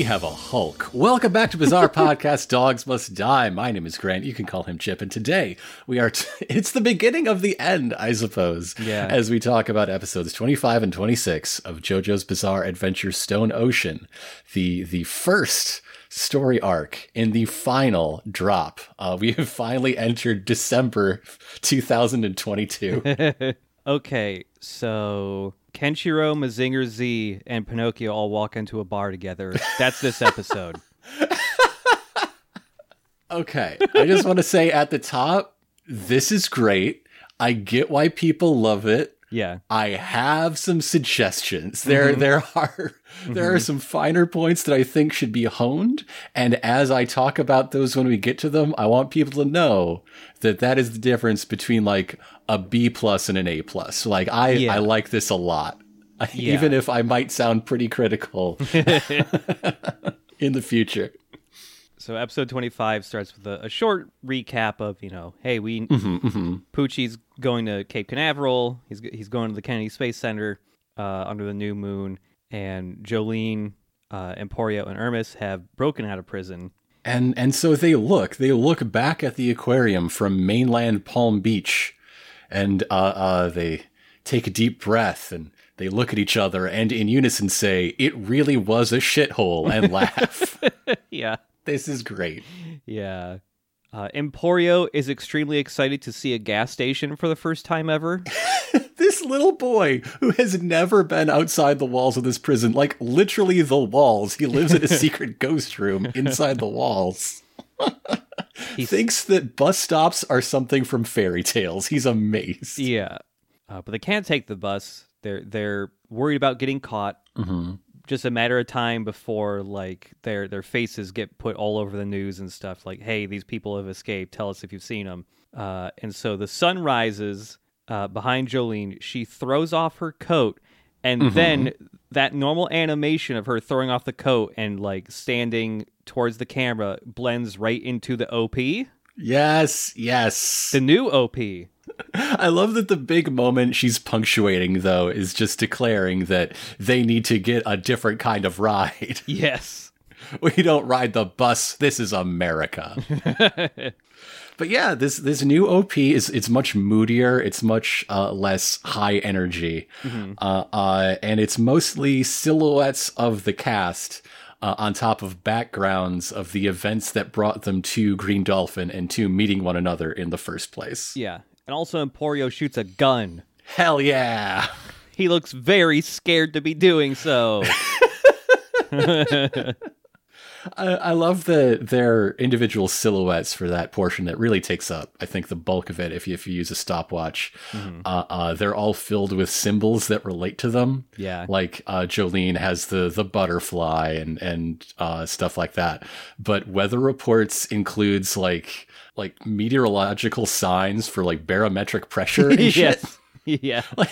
we have a Hulk. Welcome back to Bizarre Podcast Dogs Must Die. My name is Grant. You can call him Chip. And today we are, t- it's the beginning of the end, I suppose. Yeah. As we talk about episodes 25 and 26 of JoJo's Bizarre Adventure Stone Ocean, the, the first story arc in the final drop. Uh, we have finally entered December 2022. Okay, so Kenshiro, Mazinger Z, and Pinocchio all walk into a bar together. That's this episode. Okay. I just want to say at the top, this is great. I get why people love it. Yeah. I have some suggestions. Mm-hmm. There there are mm-hmm. there are some finer points that I think should be honed, and as I talk about those when we get to them, I want people to know that that is the difference between like a B plus and an A plus. Like I Yeah. I like this a lot. Yeah. Even if I might sound pretty critical in the future. So episode 25 starts with a, a short recap of, you know, hey, we Pucci's going to Cape Canaveral. He's he's going to the Kennedy Space Center uh, under the new moon, and Jolyne, uh, Emporio, and Hermes have broken out of prison. And and so they look, they look back at the aquarium from mainland Palm Beach, and uh, uh, they take a deep breath and they look at each other and in unison say, "It really was a shithole," and laugh. yeah. this is great. Yeah. Uh, Emporio is extremely excited to see a gas station for the first time ever. This little boy who has never been outside the walls of this prison, like literally the walls, he lives in a secret ghost room inside the walls. he thinks that bus stops are something from fairy tales. He's amazed. yeah. Uh, but they can't take the bus. They're they're worried about getting caught. Mm-hmm. Just a matter of time before like their their faces get put all over the news and stuff. Like, hey, these people have escaped. Tell us if you've seen them. Uh, and so the sun rises uh, behind Jolyne. She throws off her coat, and mm-hmm, then mm-hmm. that normal animation of her throwing off the coat and like standing towards the camera blends right into the OP, Yes, Yes, The new OP. I love that the big moment she's punctuating, though, is just declaring that they need to get a different kind of ride. Yes. we don't ride the bus. This is America. but yeah, this this new OP is it's much moodier. It's much uh, less high energy, uh, uh, and it's mostly silhouettes of the cast. Uh, on top of backgrounds of the events that brought them to Green Dolphin and to meeting one another in the first place. Yeah. And also Emporio shoots a gun. Hell yeah! He looks very scared to be doing so. I, I love the their individual silhouettes for that portion that really takes up, I think, the bulk of it. If you if you use a stopwatch, uh, uh, they're all filled with symbols that relate to them. Yeah. like uh, Jolyne has the the butterfly and and uh, stuff like that. But weather reports includes like like meteorological signs for like barometric pressure and shit. yes. Yeah. Like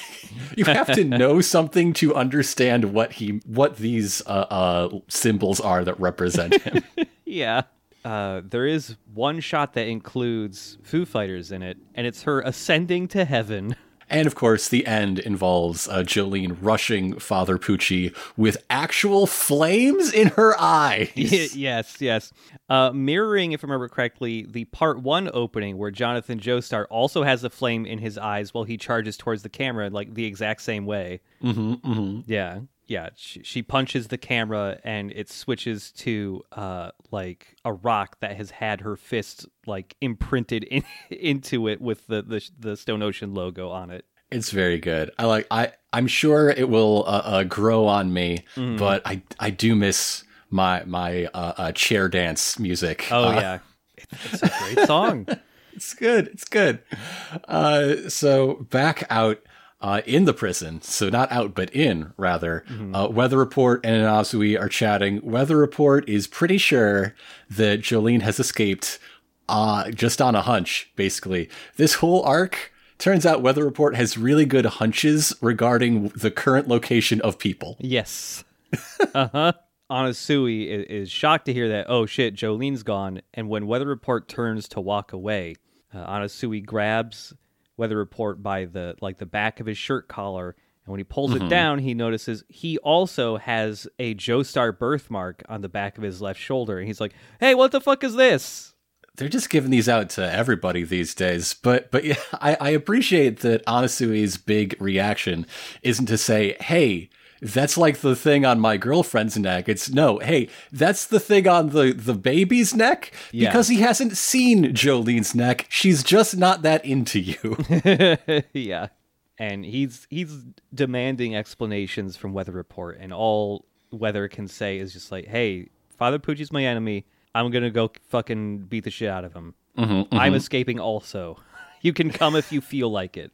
you have to know something to understand what he what these uh, uh, symbols are that represent him. Yeah. Uh, there is one shot that includes Foo Fighters in it, and it's her ascending to heaven. And of course, the end involves uh, Jolyne rushing Father Pucci with actual flames in her eyes. yes, yes. Uh, mirroring, if I remember correctly, the part one opening where Jonathan Joestar also has a flame in his eyes while he charges towards the camera, like the exact same way. hmm hmm Yeah, yeah. She, she punches the camera and it switches to uh like a rock that has had her fist like imprinted in, into it with the, the the Stone Ocean logo on it. It's very good. I like. I I'm sure it will uh, uh, grow on me, but I I do miss my my uh, uh, chair dance music. Oh Uh, yeah, it's, it's a great song. It's good. It's good. Uh, so back out uh, in the prison, so not out but in rather. Uh, Weather Report and Anasui are chatting. Weather Report is pretty sure that Jolyne has escaped, uh, just on a hunch. Basically, this whole arc. Turns out Weather Report has really good hunches regarding the current location of people. Yes. uh huh. Anasui is, is shocked to hear that. Oh shit, Jolyne's gone. And when Weather Report turns to walk away, uh, Anasui grabs Weather Report by the like the back of his shirt collar And when he pulls it mm-hmm. down, he notices he also has a Joestar birthmark on the back of his left shoulder. And he's like, hey, what the fuck is this? They're just giving these out to everybody these days. But but yeah, I, I appreciate that Anasui's big reaction isn't to say, hey, that's like the thing on my girlfriend's neck. It's no, hey, that's the thing on the, the baby's neck Yeah. because he hasn't seen Jolyne's neck. She's just not that into you. yeah. And he's he's demanding explanations from Weather Report, and all Weather can say is just like, "Hey, Father Pucci's my enemy. I'm gonna go fucking beat the shit out of him. Mm-hmm, I'm mm-hmm. escaping also. You can come if you feel like it."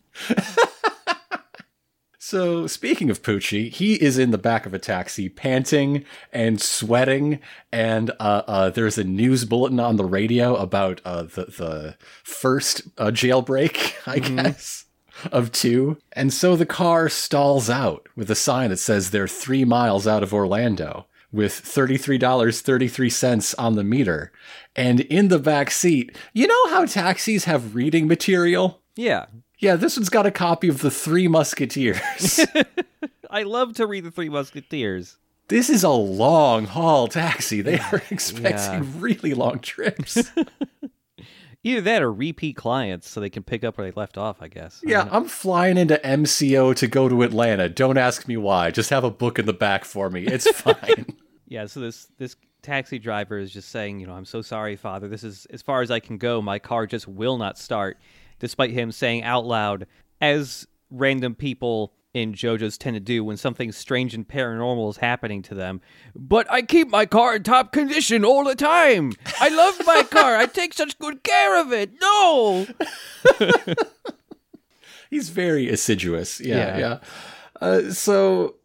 So, speaking of Pucci, he is in the back of a taxi, panting and sweating, and uh, uh, there's a news bulletin on the radio about uh, the the first uh, jailbreak, I guess, of two. And so the car stalls out with a sign that says they're three miles out of Orlando, with thirty-three dollars thirty-three cents on the meter. And in the back seat, you know how taxis have reading material. Yeah, Yeah, this one's got a copy of the Three Musketeers. I love to read the Three Musketeers. this is a long haul taxi. They are expecting Yeah. really long trips. Either that or repeat clients, so they can pick up where they left off. I guess. yeah, I'm flying into MCO to go to Atlanta. Don't ask me why. Just have a book in the back for me. It's fine. Yeah, so this this taxi driver is just saying, you know, I'm so sorry, father. This is as far as I can go. My car just will not start, despite him saying out loud, as random people in JoJo's tend to do when something strange and paranormal is happening to them. But I keep my car in top condition all the time. I love my car. I take such good care of it. No. He's very assiduous. Yeah, Yeah. yeah. Uh, so,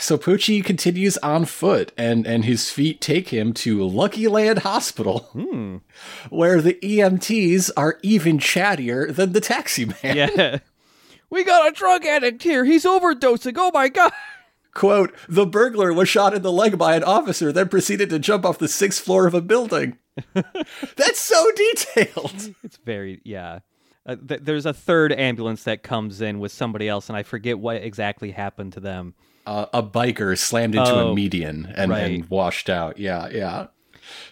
so Pucci continues on foot, and and his feet take him to Lucky Land Hospital, where the EMTs are even chattier than the taxi man. Yeah. We got a drug addict here. He's overdosing. Oh my god. Quote, the burglar was shot in the leg by an officer, then proceeded to jump off the sixth floor of a building. That's so detailed. It's very yeah. Uh, th- there's a third ambulance that comes in with somebody else, and I forget what exactly happened to them. Uh, a biker slammed into Oh, a median and, right. and washed out. Yeah, yeah.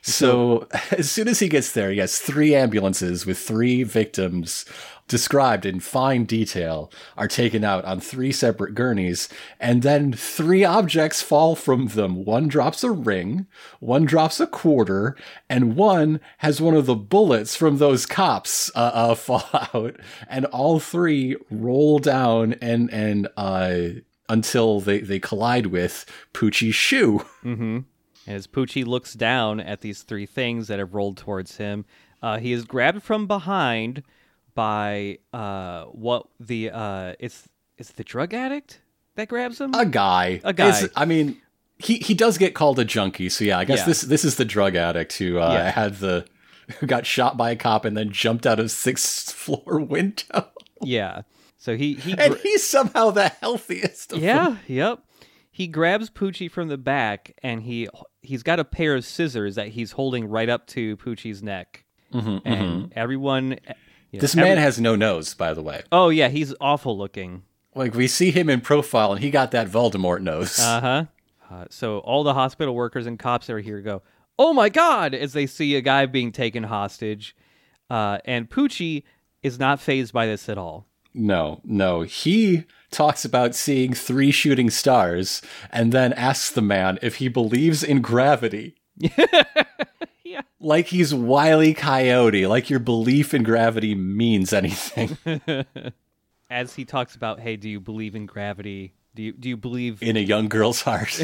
So as soon as he gets there, he has three ambulances with three victims described in fine detail are taken out on three separate gurneys, and then three objects fall from them. One drops a ring, one drops a quarter, and one has one of the bullets from those cops uh, uh, fall out, and all three roll down and and uh, until they they collide with Pucci's shoe. And as Pucci looks down at these three things that have rolled towards him, uh, he is grabbed from behind by uh, what the uh, it's it's the drug addict that grabs him. a guy. A guy. It's- I mean, he he does get called a junkie, so yeah, I guess Yeah. this this is the drug addict who uh, Yeah. had the who got shot by a cop and then jumped out of sixth floor window. yeah. So he he And he's somehow the healthiest. Of them. yeah yep. He grabs Pucci from the back, and he he's got a pair of scissors that he's holding right up to Pucci's neck. and everyone. you know, Mm-hmm, This every- man has no nose, by the way. Oh yeah, he's awful looking. Like we see him in profile, and he got that Voldemort nose. Uh-huh. Uh So all the hospital workers and cops that are here go, "Oh my god!" as they see a guy being taken hostage. Uh, and Pucci is not phased by this at all. No, no. He talks about seeing three shooting stars and then asks the man if he believes in gravity. Yeah. Like he's Wily Coyote, like your belief in gravity means anything. As he talks about, "Hey, do you believe in gravity? Do you do you believe in a young girl's heart.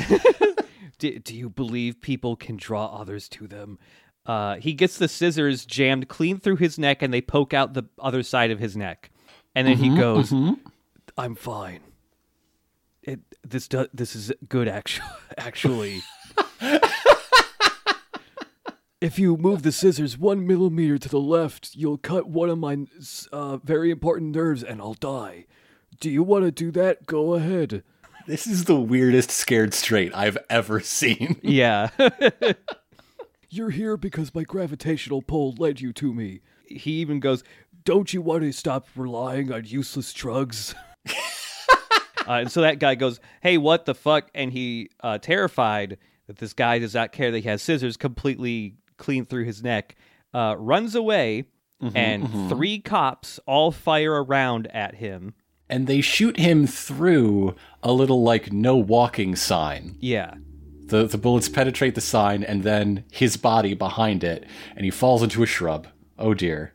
do, do you believe people can draw others to them?" Uh, he gets the scissors jammed clean through his neck, and they poke out the other side of his neck. And then he goes, "I'm fine. It this do, this is good actually. Actually, If you move the scissors one millimeter to the left, you'll cut one of my uh, very important nerves and I'll die. Do you want to do that? Go ahead. this is the weirdest scared straight I've ever seen. yeah." You're here because my gravitational pull led you to me. he even goes, Don't you want to stop relying on useless drugs? Uh, and so that guy goes, "Hey, what the fuck?" And he, uh, terrified that this guy does not care that he has scissors completely clean through his neck, uh, runs away, and three cops all fire around at him. And they shoot him through a little like no walking sign. Yeah, The the bullets penetrate the sign and then his body behind it, and he falls into a shrub. Oh dear.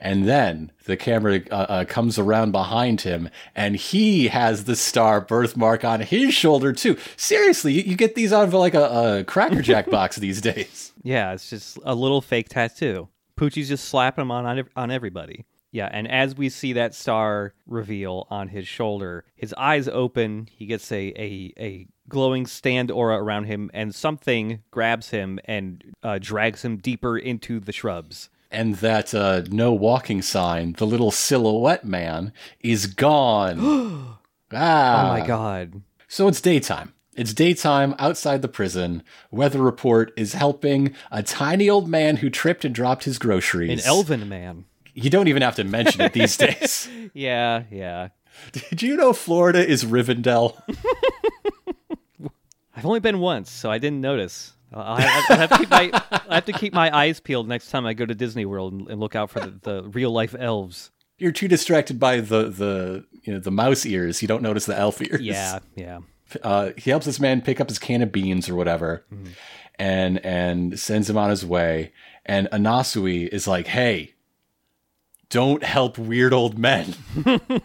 And then the camera uh, uh, comes around behind him, and he has the star birthmark on his shoulder too. Seriously, you, you get these out of like a, a Cracker Jack box these days. yeah, it's just a little fake tattoo. Pucci's just slapping him on on, on everybody. Yeah, and as we see that star reveal on his shoulder, his eyes open. He gets a a, a glowing stand aura around him, and something grabs him and uh, drags him deeper into the shrubs. And that uh, no walking sign, the little silhouette man, is gone. ah! Oh my god! So it's daytime. It's daytime outside the prison. Weather report is helping a tiny old man who tripped and dropped his groceries. An elven man. You don't even have to mention it these days. Yeah, yeah. Did you know Florida is Rivendell? I've only been once, so I didn't notice. I'll have, I'll have to keep my I have to keep my eyes peeled next time I go to Disney World and, and look out for the, the real life elves. You're too distracted by the the you know the mouse ears. You don't notice the elf ears. Yeah, yeah. uh, he helps this man pick up his can of beans or whatever, and and sends him on his way. And Anasui is like, "Hey, don't help weird old men."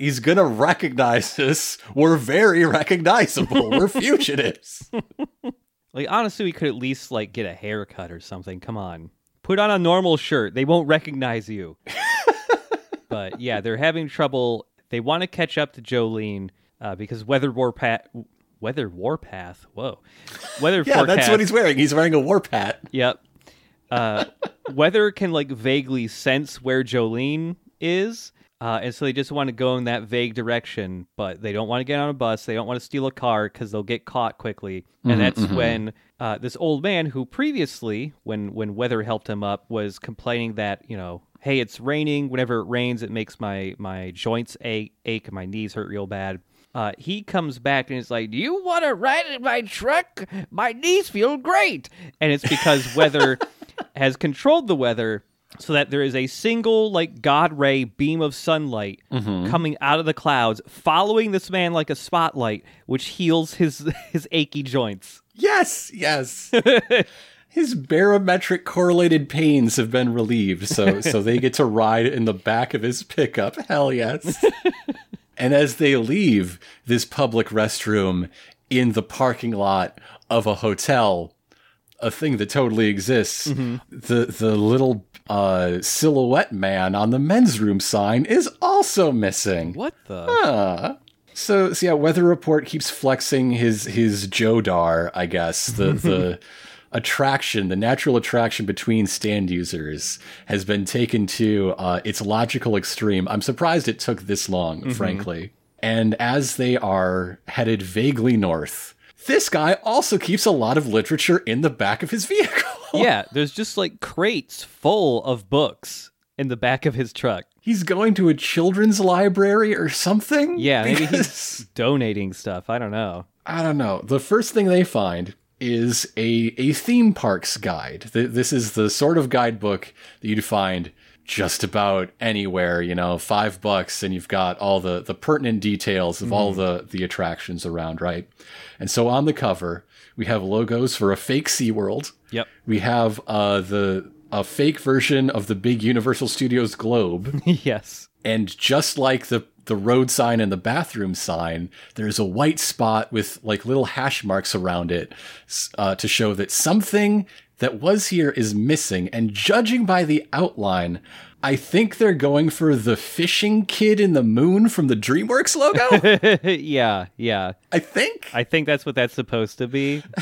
He's gonna recognize us. We're very recognizable. We're fugitives. Like honestly, we could at least like get a haircut or something. Come on, put on a normal shirt. They won't recognize you. but yeah, they're having trouble. They want to catch up to Jolyne uh, because Weather Warpath. Weather Warpath. Whoa, weather yeah, forecast. that's what he's wearing. He's wearing a warp hat. Yep. Uh, Weather can like vaguely sense where Jolyne is, uh, and so they just want to go in that vague direction, but they don't want to get on a bus. They don't want to steal a car because they'll get caught quickly. And that's when uh, this old man, who previously, when when Weather helped him up, was complaining that you know, hey, it's raining. Whenever it rains, it makes my my joints ache, ache and my knees hurt real bad. Uh, he comes back and is like, "Do you want to ride in my truck? My knees feel great." And it's because Weather has controlled the weather so that there is a single like god ray beam of sunlight mm-hmm. coming out of the clouds following this man like a spotlight which heals his his achy joints Yes, yes. His barometric correlated pains have been relieved, so so they get to ride in the back of his pickup. Hell yes. and as they leave this public restroom in the parking lot of a hotel, a thing that totally exists, mm-hmm. the the little uh, silhouette man on the men's room sign is also missing. what the Huh. So, so yeah, Weather Report keeps flexing his his Jodar, I guess. The the attraction, the natural attraction between stand users has been taken to uh, its logical extreme. I'm surprised it took this long, frankly. And as they are headed vaguely north, this guy also keeps a lot of literature in the back of his vehicle. yeah there's just like crates full of books in the back of his truck He's going to a children's library or something? yeah maybe he's donating stuff i don't know I don't know. The first thing they find is a a theme parks guide. This is the sort of guidebook that you'd find just about anywhere. You know, five bucks, and you've got all the the pertinent details of all the the attractions around, right? And so on the cover, we have logos for a fake SeaWorld. yep We have uh, the a fake version of the big Universal Studios globe. yes And just like the the road sign and the bathroom sign, there's a white spot with like little hash marks around it uh, to show that something that was here is missing. And judging by the outline, I think they're going for the fishing kid in the moon from the DreamWorks logo. yeah yeah I think. i think that's what that's supposed to be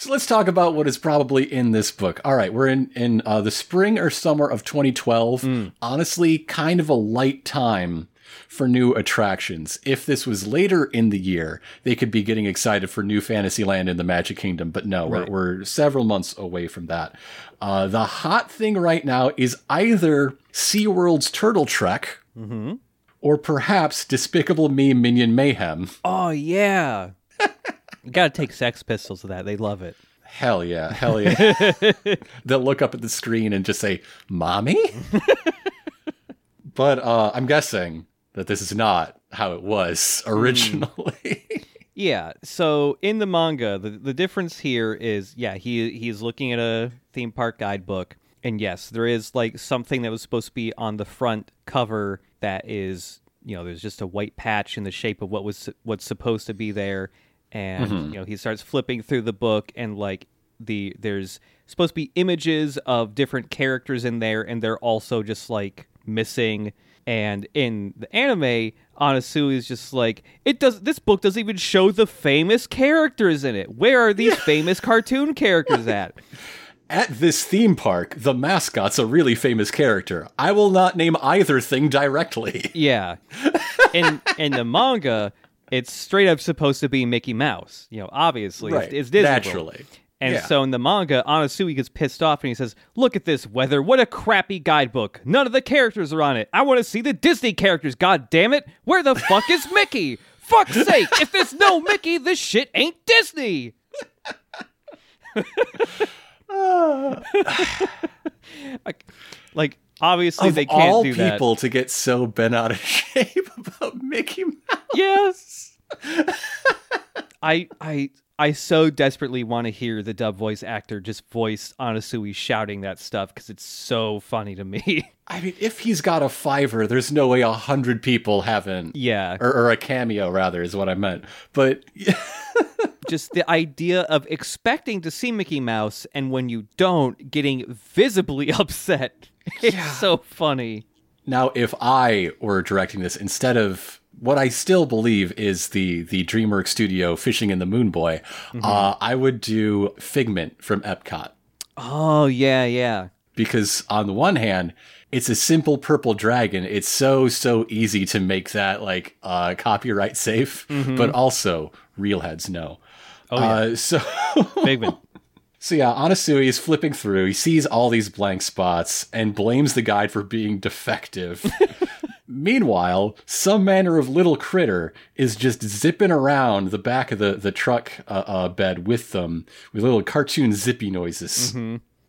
So let's talk about what is probably in this book. All right, we're in in uh, the spring or summer of 2012. Honestly, kind of a light time for new attractions. If this was later in the year, they could be getting excited for new Fantasyland in the Magic Kingdom. But no, we're, we're several months away from that. Uh, the hot thing right now is either SeaWorld's Turtle Trek or perhaps Despicable Me Minion Mayhem. Oh yeah. you gotta take Sex Pistols to that. They love it. Hell yeah, hell yeah. They'll look up at the screen and just say, Mommy? but uh, I'm guessing that this is not how it was hmm. originally. Yeah. So in the manga, the the difference here is, yeah, he he's looking at a theme park guidebook, and yes, there is like something that was supposed to be on the front cover that is, you know, there's just a white patch in the shape of what was what's supposed to be there, and mm-hmm. you know he starts flipping through the book, and like the there's supposed to be images of different characters in there, and they're also just like missing. And in the anime, Anasui is just like it does. This book doesn't even show the famous characters in it. Where are these famous cartoon characters at? At this theme park, the mascot's a really famous character. I will not name either thing directly. Yeah, in in the manga, it's straight up supposed to be Mickey Mouse. You know, obviously, it's, it's Disney. Naturally. And Yeah. so in the manga, Anasui gets pissed off and he says, Look at this weather. What a crappy guidebook. None of the characters are on it. I want to see the Disney characters, god damn it. Where the fuck is Mickey? Fuck's sake. If there's no Mickey, this shit ain't Disney. like, like, obviously of they can't all do that. people to get so bent out of shape about Mickey Mouse. Yes. I I I so desperately want to hear the dub voice actor just voice Anasui shouting that stuff because it's so funny to me. I mean, if he's got a fiver, there's no way a hundred people haven't. yeah, Or, or a cameo, rather, is what I meant. But just the idea of expecting to see Mickey Mouse and when you don't, getting visibly upset. It's so funny. now, if I were directing this instead of what I still believe is the the DreamWorks studio fishing in the Moon Boy, Mm-hmm. uh, I would do Figment from Epcot. Oh yeah, yeah. because on the one hand it's a simple purple dragon it's so so easy to make that like uh copyright safe but also real heads know oh uh, so Figment. so yeah Anasui is flipping through he sees all these blank spots and blames the guide for being defective Meanwhile, some manner of little critter is just zipping around the back of the, the truck uh, uh, bed with them with little cartoon zippy noises.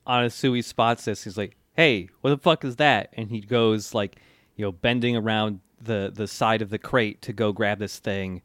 Anasui spots this. He's like, "Hey, what the fuck is that?" And he goes like, you know, bending around the the side of the crate to go grab this thing.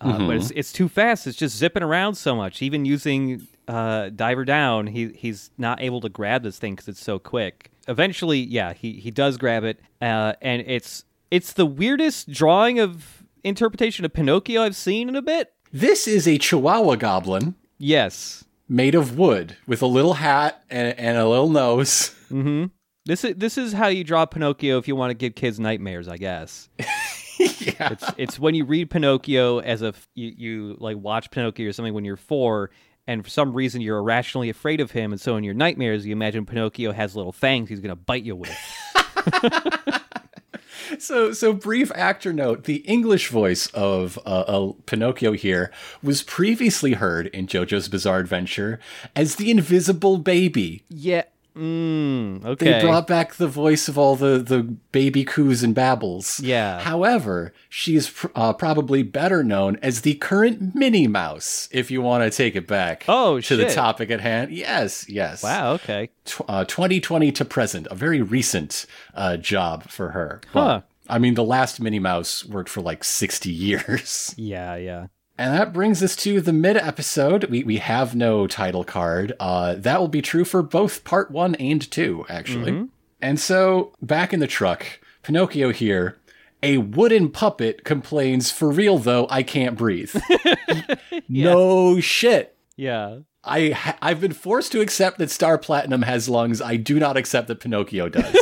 Uh, But it's it's too fast. It's just zipping around so much. Even using uh, diver down, he he's not able to grab this thing because it's so quick. Eventually, yeah, he he does grab it, uh, and it's it's the weirdest drawing of interpretation of Pinocchio I've seen in a bit. This is a Chihuahua goblin Yes, made of wood with a little hat and, and a little nose. Mm-hmm. This is this is how you draw Pinocchio if you want to give kids nightmares, I guess. yeah. It's it's when you read Pinocchio as a you, you like watch Pinocchio or something when you're four, and for some reason you're irrationally afraid of him, and so in your nightmares you imagine Pinocchio has little fangs he's gonna bite you with. So, so brief actor note: the English voice of uh, uh, Pinocchio here was previously heard in JoJo's Bizarre Adventure as the Invisible Baby. yeah. Mm, okay. They brought back the voice of all the, the baby coos and babbles. Yeah. However, she is pr- uh, probably better known as the current Minnie Mouse, if you want to take it back Oh, to the topic at hand. Yes, yes. wow. Okay. Tw- uh, 2020 to present, a very recent uh, job for her. Well, Huh. I mean, the last Minnie Mouse worked for like 60 years. Yeah. Yeah. And that brings us to the mid episode. We, we have no title card. Uh, that will be true for both part one and two, actually. And so, back in the truck, Pinocchio here, a wooden puppet complains, For real though, I can't breathe. No shit. Yeah. I ha- I've been forced to accept that Star Platinum has lungs. I do not accept that Pinocchio does.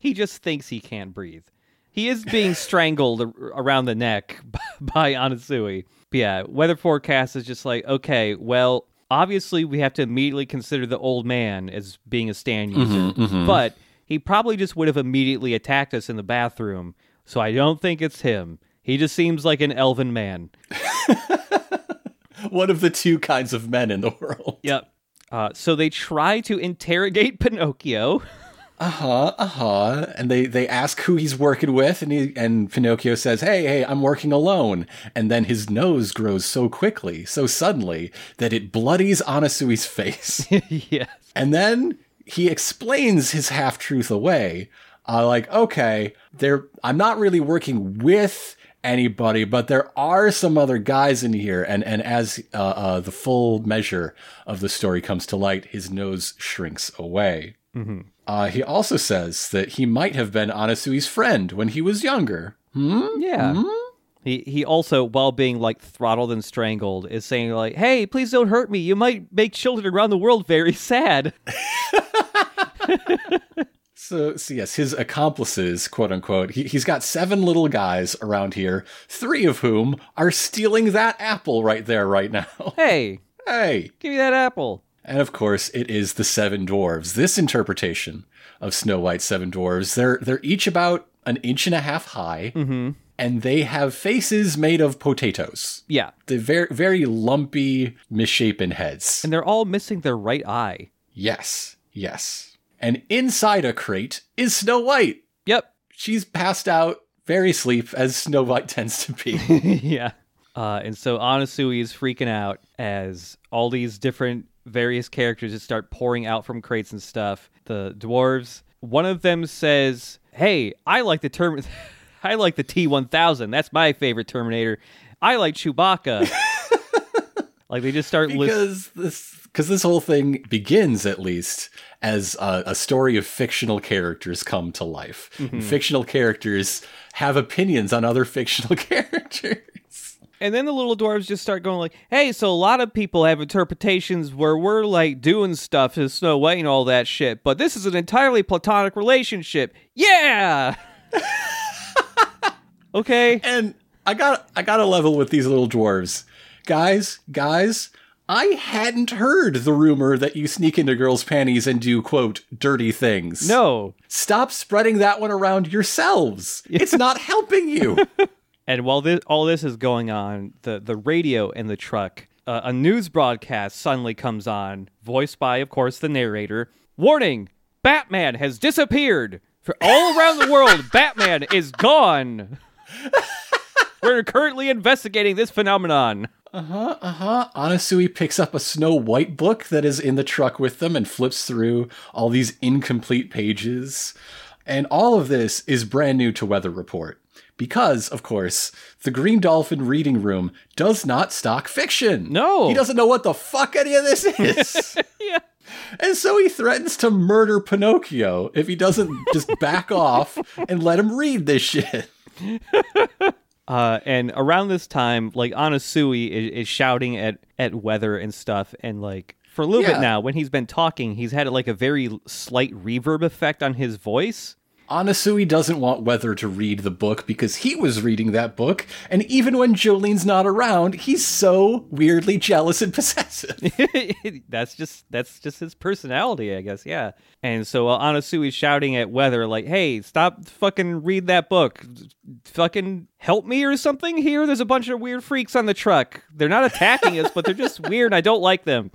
He just thinks he can't breathe. He is being strangled around the neck by Anasui. But yeah, weather forecast is just like, okay, well, obviously we have to immediately consider the old man as being a stand user, but he probably just would have immediately attacked us in the bathroom. So I don't think it's him. He just seems like an elven man. One of the two kinds of men in the world. Yep. Uh, so they try to interrogate Pinocchio. Uh-huh, uh-huh. And they, they ask who he's working with, and he and Pinocchio says, Hey, hey, I'm working alone. And then his nose grows so quickly, so suddenly, that it bloodies Anasui's face. yes. and then he explains his half-truth away. Uh, like, okay, there I'm not really working with anybody, but there are some other guys in here. And and as uh, uh, the full measure of the story comes to light, his nose shrinks away. Uh, he also says that he might have been Anasui's friend when he was younger. Yeah. He he also, while being like throttled and strangled, is saying like, "Hey, please don't hurt me. You might make children around the world very sad." So, so yes, his accomplices, quote unquote, he, he's got seven little guys around here, three of whom are stealing that apple right there, right now. hey, hey! give me that apple. And of course, it is the seven dwarves. This interpretation of Snow White's seven dwarves, they're they're each about an inch and a half high, and they have faces made of potatoes. Yeah, The very very lumpy, misshapen heads. and they're all missing their right eye. Yes, yes. And inside a crate is Snow White. Yep. She's passed out, very asleep, as Snow White tends to be. yeah. Uh, and so Anasui is freaking out as all these different various characters just start pouring out from crates and stuff. The dwarves, one of them says, "Hey, I like the term, I like the T one thousand. That's my favorite Terminator. I like Chewbacca." like they just start because this because this whole thing begins at least as a, a story of fictional characters come to life. And fictional characters have opinions on other fictional characters. And then the little dwarves just start going like, "Hey, so a lot of people have interpretations where we're like doing stuff to Snow White and all that shit, but this is an entirely platonic relationship." Yeah. okay. And I got I got to level with these little dwarves. Guys, guys, I hadn't heard the rumor that you sneak into girls' panties and do quote dirty things. No. Stop spreading that one around yourselves. It's not helping you. And while this, all this is going on, the the radio in the truck, uh, a news broadcast suddenly comes on, voiced by, of course, the narrator. Warning: Batman has disappeared. For all around the world, Batman is gone. We're currently investigating this phenomenon. Uh-huh. Uh huh. Anasui picks up a Snow White book that is in the truck with them and flips through all these incomplete pages. And all of this is brand new to Weather Report. Because, of course, the Green Dolphin reading room does not stock fiction. No. He doesn't know what the fuck any of this is. Yeah. and so he threatens to murder Pinocchio if he doesn't just back off and let him read this shit. Uh, and around this time, like Anasui is, is shouting at at weather and stuff, and like for a little Yeah. bit now, when he's been talking, he's had like a very slight reverb effect on his voice. Anasui doesn't want Weather to read the book because he was reading that book, and even when Jolyne's not around, he's so weirdly jealous and possessive. that's just that's just his personality, I guess. Yeah. And so uh, Anasui's shouting at Weather like, "Hey, stop fucking read that book. Fucking help me or something here. There's a bunch of weird freaks on the truck. They're not attacking us, but they're just weird. I don't like them."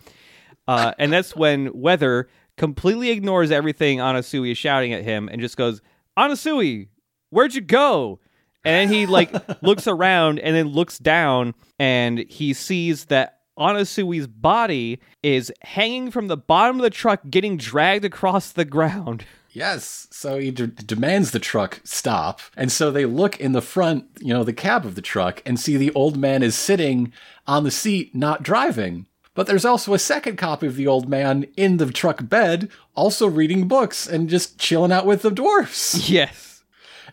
Uh, and that's when Weather completely ignores everything Anasui is shouting at him and just goes, "Anasui, where'd you go?" And he like looks around and then looks down and he sees that Anasui's body is hanging from the bottom of the truck, getting dragged across the ground. yes, so he de- demands the truck stop, and so they look in the front, you know, the cab of the truck, and see the old man is sitting on the seat, not driving. But there's also a second copy of the old man in the truck bed, also reading books and just chilling out with the dwarfs. Yes.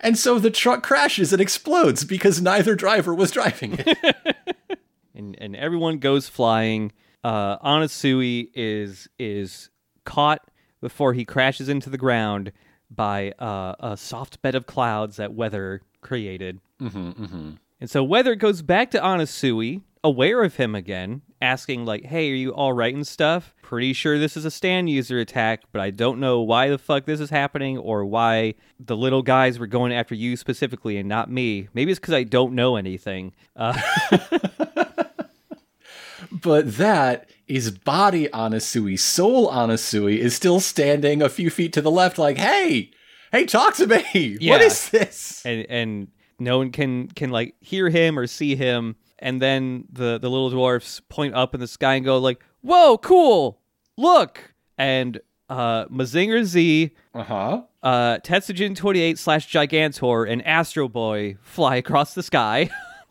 And so the truck crashes and explodes because neither driver was driving it. and and everyone goes flying. Uh, Anasui is is caught before he crashes into the ground by uh, a soft bed of clouds that Weather created. Mm-hmm, And so Weather goes back to Anasui, aware of him again, asking like, "Hey, are you all right and stuff? Pretty sure this is a stand user attack, but I don't know why the fuck this is happening or why the little guys were going after you specifically and not me. Maybe it's because I don't know anything." Uh, but that is body Anasui, soul Anasui, is still standing a few feet to the left, like, hey, hey, talk to me. Yeah. What is this? and and no one can can like hear him or see him and then the the little dwarfs point up in the sky and go like whoa cool! Look! And uh mazinger z Uh huh. uh tetsujin 28 slash gigantor and astro boy fly across the sky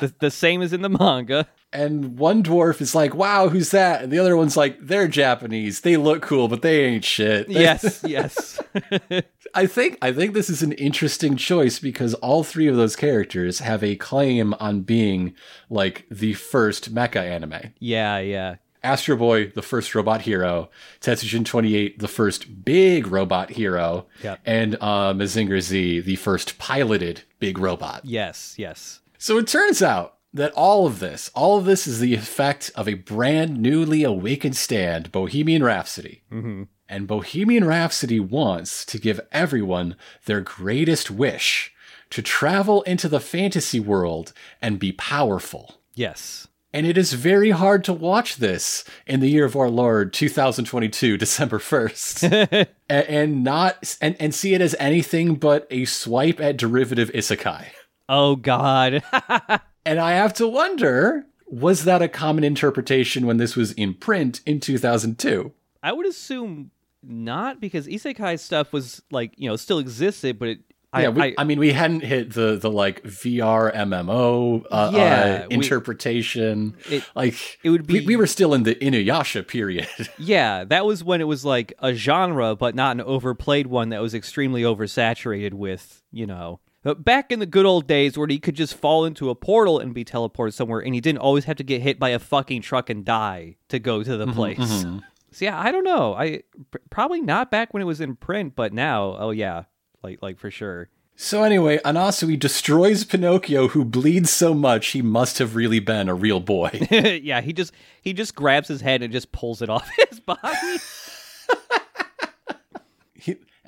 the, the same as in the manga And one dwarf is like, wow, who's that? And the other one's like, they're Japanese. They look cool, but they ain't shit. yes yes I think I think this is an interesting choice because all three of those characters have a claim on being like the first mecha anime. yeah yeah Astro Boy, the first robot hero, Tetsujin 28, the first big robot hero, Yep. and uh, Mazinger Z, the first piloted big robot. yes yes So it turns out that all of this, all of this is the effect of a brand newly awakened stand, Bohemian Rhapsody. Mm-hmm. And Bohemian Rhapsody wants to give everyone their greatest wish to travel into the fantasy world and be powerful. yes And it is very hard to watch this in the year of our Lord 2022, December 1st, a- and not and, and see it as anything but a swipe at derivative isekai. Oh god And I have to wonder, was that a common interpretation when this was in print in 2002? I would assume not because isekai stuff was like you know still existed, but it. I, yeah, we, I, I, mean, we hadn't hit the the like VR MMO uh, Yeah, uh, we- interpretation. It- like it would we, be- we were still in the Inuyasha period. yeah, that was when it was like a genre, but not an overplayed one that was extremely oversaturated with you know. But back in the good old days where he could just fall into a portal and be teleported somewhere, and he didn't always have to get hit by a fucking truck and die to go to the mm-hmm, place. Mm-hmm. So yeah, I don't know. I probably not back when it was in print, but now, oh yeah, like like for sure. so anyway, Anasui destroys Pinocchio, who bleeds so much he must have really been a real boy. yeah, he just he just grabs his head and just pulls it off his body.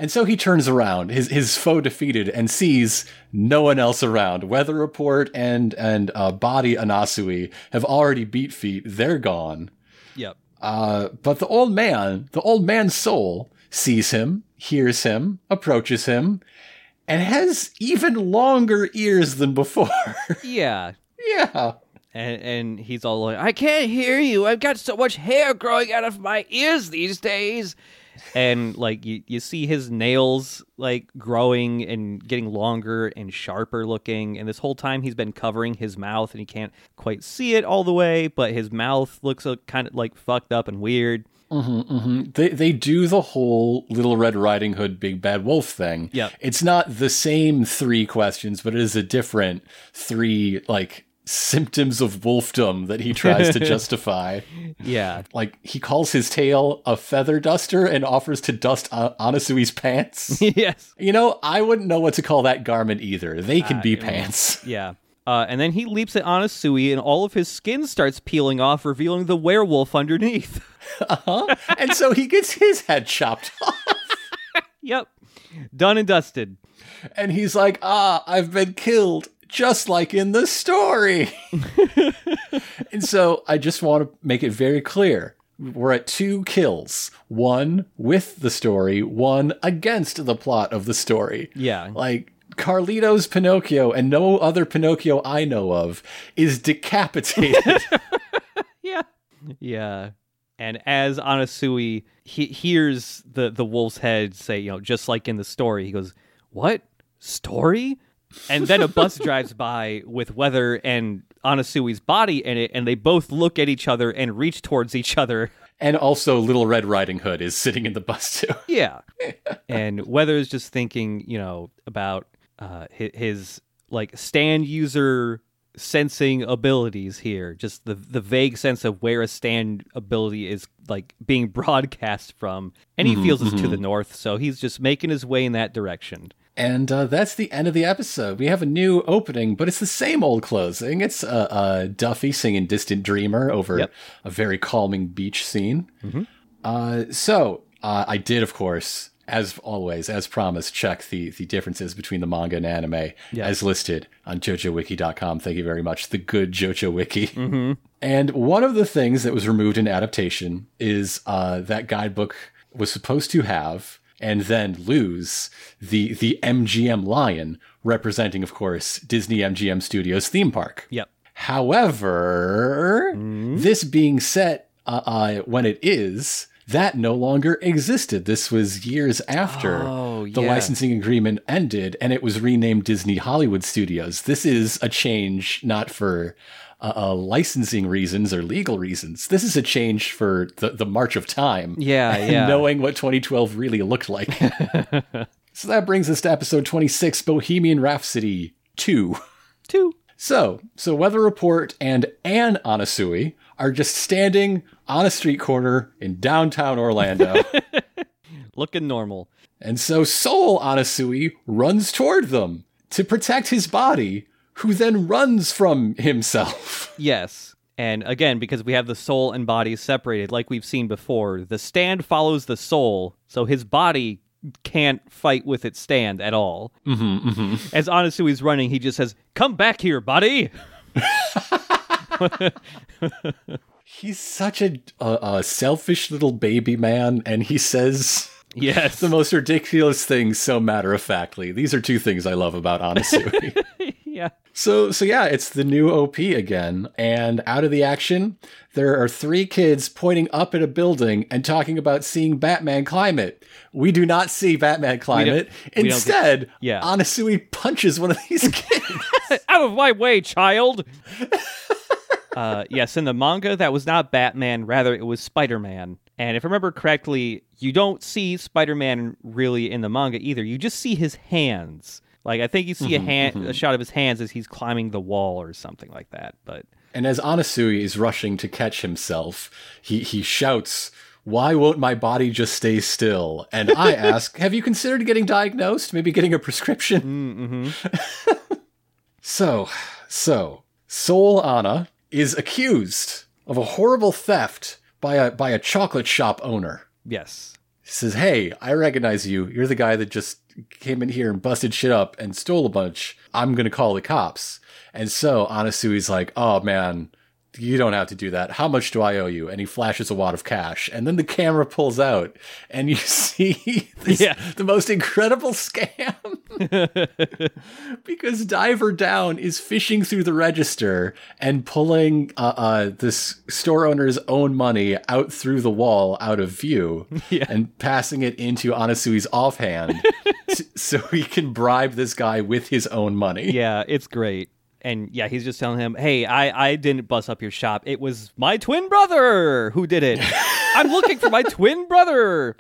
And so he turns around, his his foe defeated, and sees no one else around. Weather Report and and uh, Body Anasui have already beat feet; they're gone. yep. Uh, but the old man, the old man's soul, sees him, hears him, approaches him, and has even longer ears than before. Yeah. yeah. And and he's all like, I can't hear you. I've got so much hair growing out of my ears these days. And like you, you see his nails like growing and getting longer and sharper looking. And this whole time he's been covering his mouth and he can't quite see it all the way, but his mouth looks uh, kind of like fucked up and weird. They they do the whole Little Red Riding Hood Big Bad Wolf thing. yeah It's not the same three questions, but it is a different three like symptoms of wolfdom that he tries to justify. Yeah. Like he calls his tail a feather duster and offers to dust A- Anasui's pants. yes. you know, I wouldn't know what to call that garment either. They can be pants. Yeah. Uh, and then he leaps at Anasui, and all of his skin starts peeling off, revealing the werewolf underneath. Uh-huh. and so he gets his head chopped off. yep. Done and dusted. And he's like, ah, I've been killed, just like in the story. and so I just want to make it very clear. We're at two kills one with the story, one against the plot of the story. Yeah. Like, Collodi's Pinocchio and no other Pinocchio I know of is decapitated. Yeah. Yeah. And as Anasui he hears the, the wolf's head say, you know, just like in the story, he goes, What? Story? And then a bus drives by with Weather and Anasui's body in it, and they both look at each other and reach towards each other. and also, Little Red Riding Hood is sitting in the bus too. Yeah. and Weather is just thinking, you know, about uh, his, his like stand user sensing abilities here. Just the the vague sense of where a stand ability is like being broadcast from, and he feels it's to the north, so he's just making his way in that direction. And uh, that's the end of the episode. We have a new opening, but it's the same old closing. It's uh, uh, Duffy singing Distant Dreamer over Yep. a very calming beach scene. Uh, so uh, I did, of course, as always, as promised, check the the differences between the manga and anime Yeah. as listed on JoJoWiki.com. Thank you very much. The good JoJo Wiki. And one of the things that was removed in adaptation is uh, that guidebook was supposed to have and then lose the the MGM lion, representing, of course, Disney MGM Studios theme park. Yep. However, this being set uh, uh, when it is, that no longer existed. This was years after Oh, the yeah. licensing agreement ended and it was renamed Disney Hollywood Studios. This is a change not for uh, uh, licensing reasons or legal reasons. This is a change for the, the march of time. Yeah, and yeah. knowing what 2012 really looked like. so that brings us to episode 26 Bohemian Rhapsody 2. Two. So, so Weather Report and Anne Anasui are just standing on a street corner in downtown Orlando. Looking normal. and so Soul Anasui runs toward them to protect his body, who then runs from himself. Yes. And again, because we have the soul and body separated, like we've seen before, the stand follows the soul, so his body can't fight with its stand at all. Mm-hmm, mm-hmm. As Anasui's running, he just says, Come back here, buddy! He's such a, a, a selfish little baby man, and he says Yes. the most ridiculous things so matter of factly. These are two things I love about Anasui. yeah. So so yeah, it's the new OP again, and out of the action, there are three kids pointing up at a building and talking about seeing Batman climb it. We do not see Batman climb it. don't get- Instead, yeah. Anasui punches one of these kids. Out of my way, child! uh, yes, in the manga, that was not Batman, rather, it was Spider Man. And if I remember correctly, you don't see Spider Man really in the manga either. You just see his hands. Like, I think you see a mm-hmm, hand, a mm-hmm. shot of his hands as he's climbing the wall or something like that. But and as Anasui is rushing to catch himself, he he shouts. Why won't my body just stay still? And I ask, have you considered getting diagnosed? Maybe getting a prescription? Mm, mm-hmm. So, so Soul Anna is accused of a horrible theft by a by a chocolate shop owner. yes. He says, "Hey, I recognize you. You're the guy that just came in here and busted shit up and stole a bunch. I'm gonna call the cops." And so Anasui's like, "Oh man." You don't have to do that. How much do I owe you? And he flashes a wad of cash. And then the camera pulls out, and you see this, Yeah. the most incredible scam because Diver Down is fishing through the register and pulling uh, uh, this store owner's own money out through the wall out of view Yeah. and passing it into Anasui's offhand so he can bribe this guy with his own money. Yeah, it's great. And yeah, he's just telling him, "Hey, I I didn't bust up your shop. It was my twin brother who did it. I'm looking for my twin brother."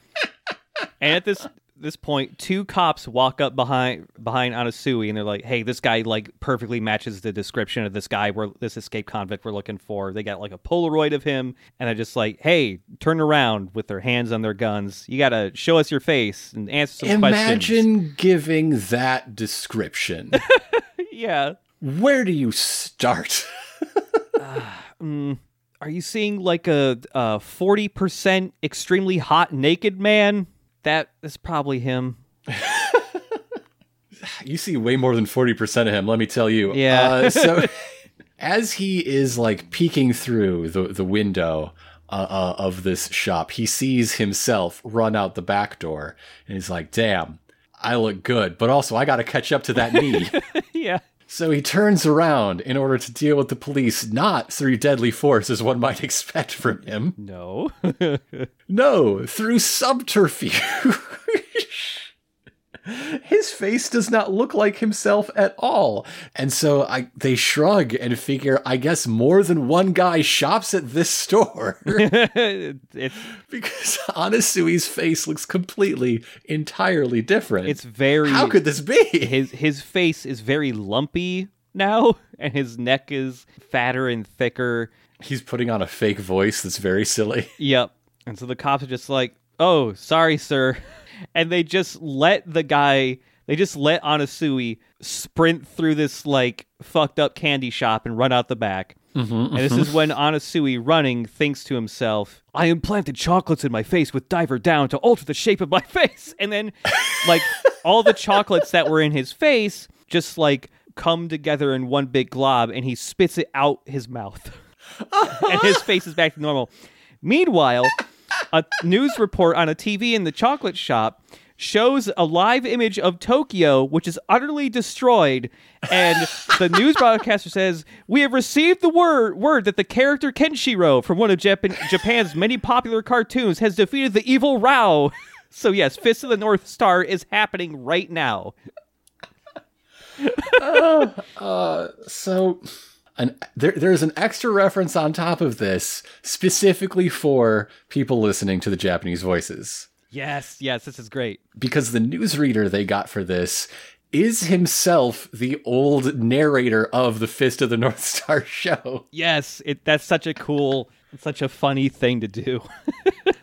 And at this this point, two cops walk up behind behind Anasui, and they're like, "Hey, this guy like perfectly matches the description of this guy we're this escape convict we're looking for." They got like a Polaroid of him, and they're just like, "Hey, turn around with their hands on their guns. You gotta show us your face and answer some questions." Imagine giving that description. yeah. Where do you start? Mm, are you seeing like a a forty percent extremely hot naked man? That is probably him. you see way more than 40% of him, let me tell you. Yeah. Uh, so as he is like peeking through the, the window uh, uh, of this shop, he sees himself run out the back door and he's like, damn, I look good, but also I got to catch up to that knee. yeah. So he turns around in order to deal with the police, not through deadly force as one might expect from him. No. No, through subterfuge. His face does not look like himself at all. And so I they shrug and figure I guess more than one guy shops at this store it's because Anasui's face looks completely entirely different. it's very How could this be? his his face is very lumpy now and his neck is fatter and thicker. He's putting on a fake voice that's very silly. Yep. And so the cops are just like, "Oh, sorry, sir." And they just let the guy they just let Anasui sprint through this like fucked up candy shop and run out the back. Mm-hmm, and this is mm-hmm. when Anasui, running, thinks to himself, I implanted chocolates in my face with Diver Down to alter the shape of my face. And then, like, all the chocolates that were in his face just, like, come together in one big glob, and he spits it out his mouth. and his face is back to normal. Meanwhile, a news report on a TV in the chocolate shop shows a live image of Tokyo, which is utterly destroyed. And the news broadcaster says, We have received the word, word that the character Kenshiro from one of Japan, Japan's many popular cartoons has defeated the evil Rao. So, yes, Fist of the North Star is happening right now. Uh, uh, so, an, there, there's an extra reference on top of this specifically for people listening to the Japanese voices. Yes, yes, this is great. Because the newsreader they got for this is himself the old narrator of the Fist of the North Star show. Yes, it that's such a cool, such a funny thing to do.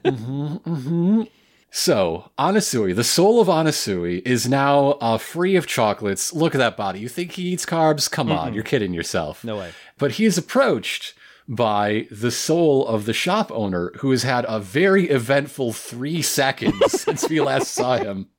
Mm-hmm, mm-hmm. So, Anasui, the soul of Anasui, is now uh, free of chocolates. Look at that body. You think he eats carbs? Come on, you're kidding yourself. No way. But he is approached by the soul of the shop owner who has had a very eventful three seconds since we last saw him.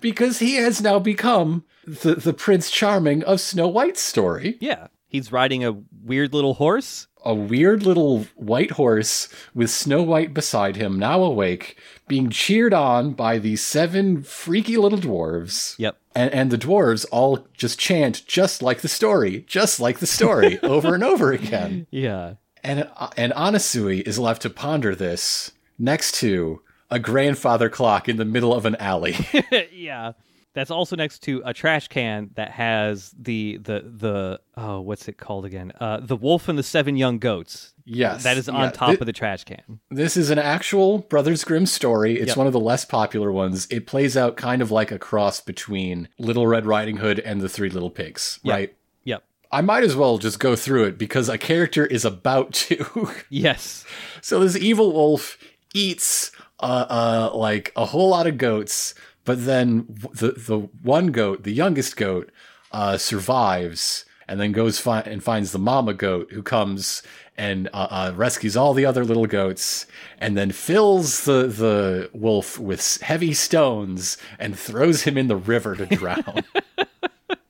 Because he has now become the, the Prince Charming of Snow White's story. Yeah, he's riding a weird little horse. A weird little white horse with Snow White beside him, now awake, being cheered on by these seven freaky little dwarves. Yep. And, and the dwarves all just chant just like the story, just like the story, over and over again. Yeah. And and Anasui is left to ponder this next to a grandfather clock in the middle of an alley. yeah. That's also next to a trash can that has the the the oh what's it called again? Uh, the wolf and the seven young goats. yes, That is on yeah. top Thi- of the trash can. This is an actual Brothers Grimm story. It's Yep. one of the less popular ones. It plays out kind of like a cross between Little Red Riding Hood and the Three Little Pigs, Yep. right? Yep. I might as well just go through it because a character is about to. Yes. so this evil wolf eats uh, uh, like a whole lot of goats, but then the the one goat, the youngest goat, uh, survives and then goes fi- and finds the mama goat who comes and uh, uh, rescues all the other little goats and then fills the the wolf with heavy stones and throws him in the river to drown.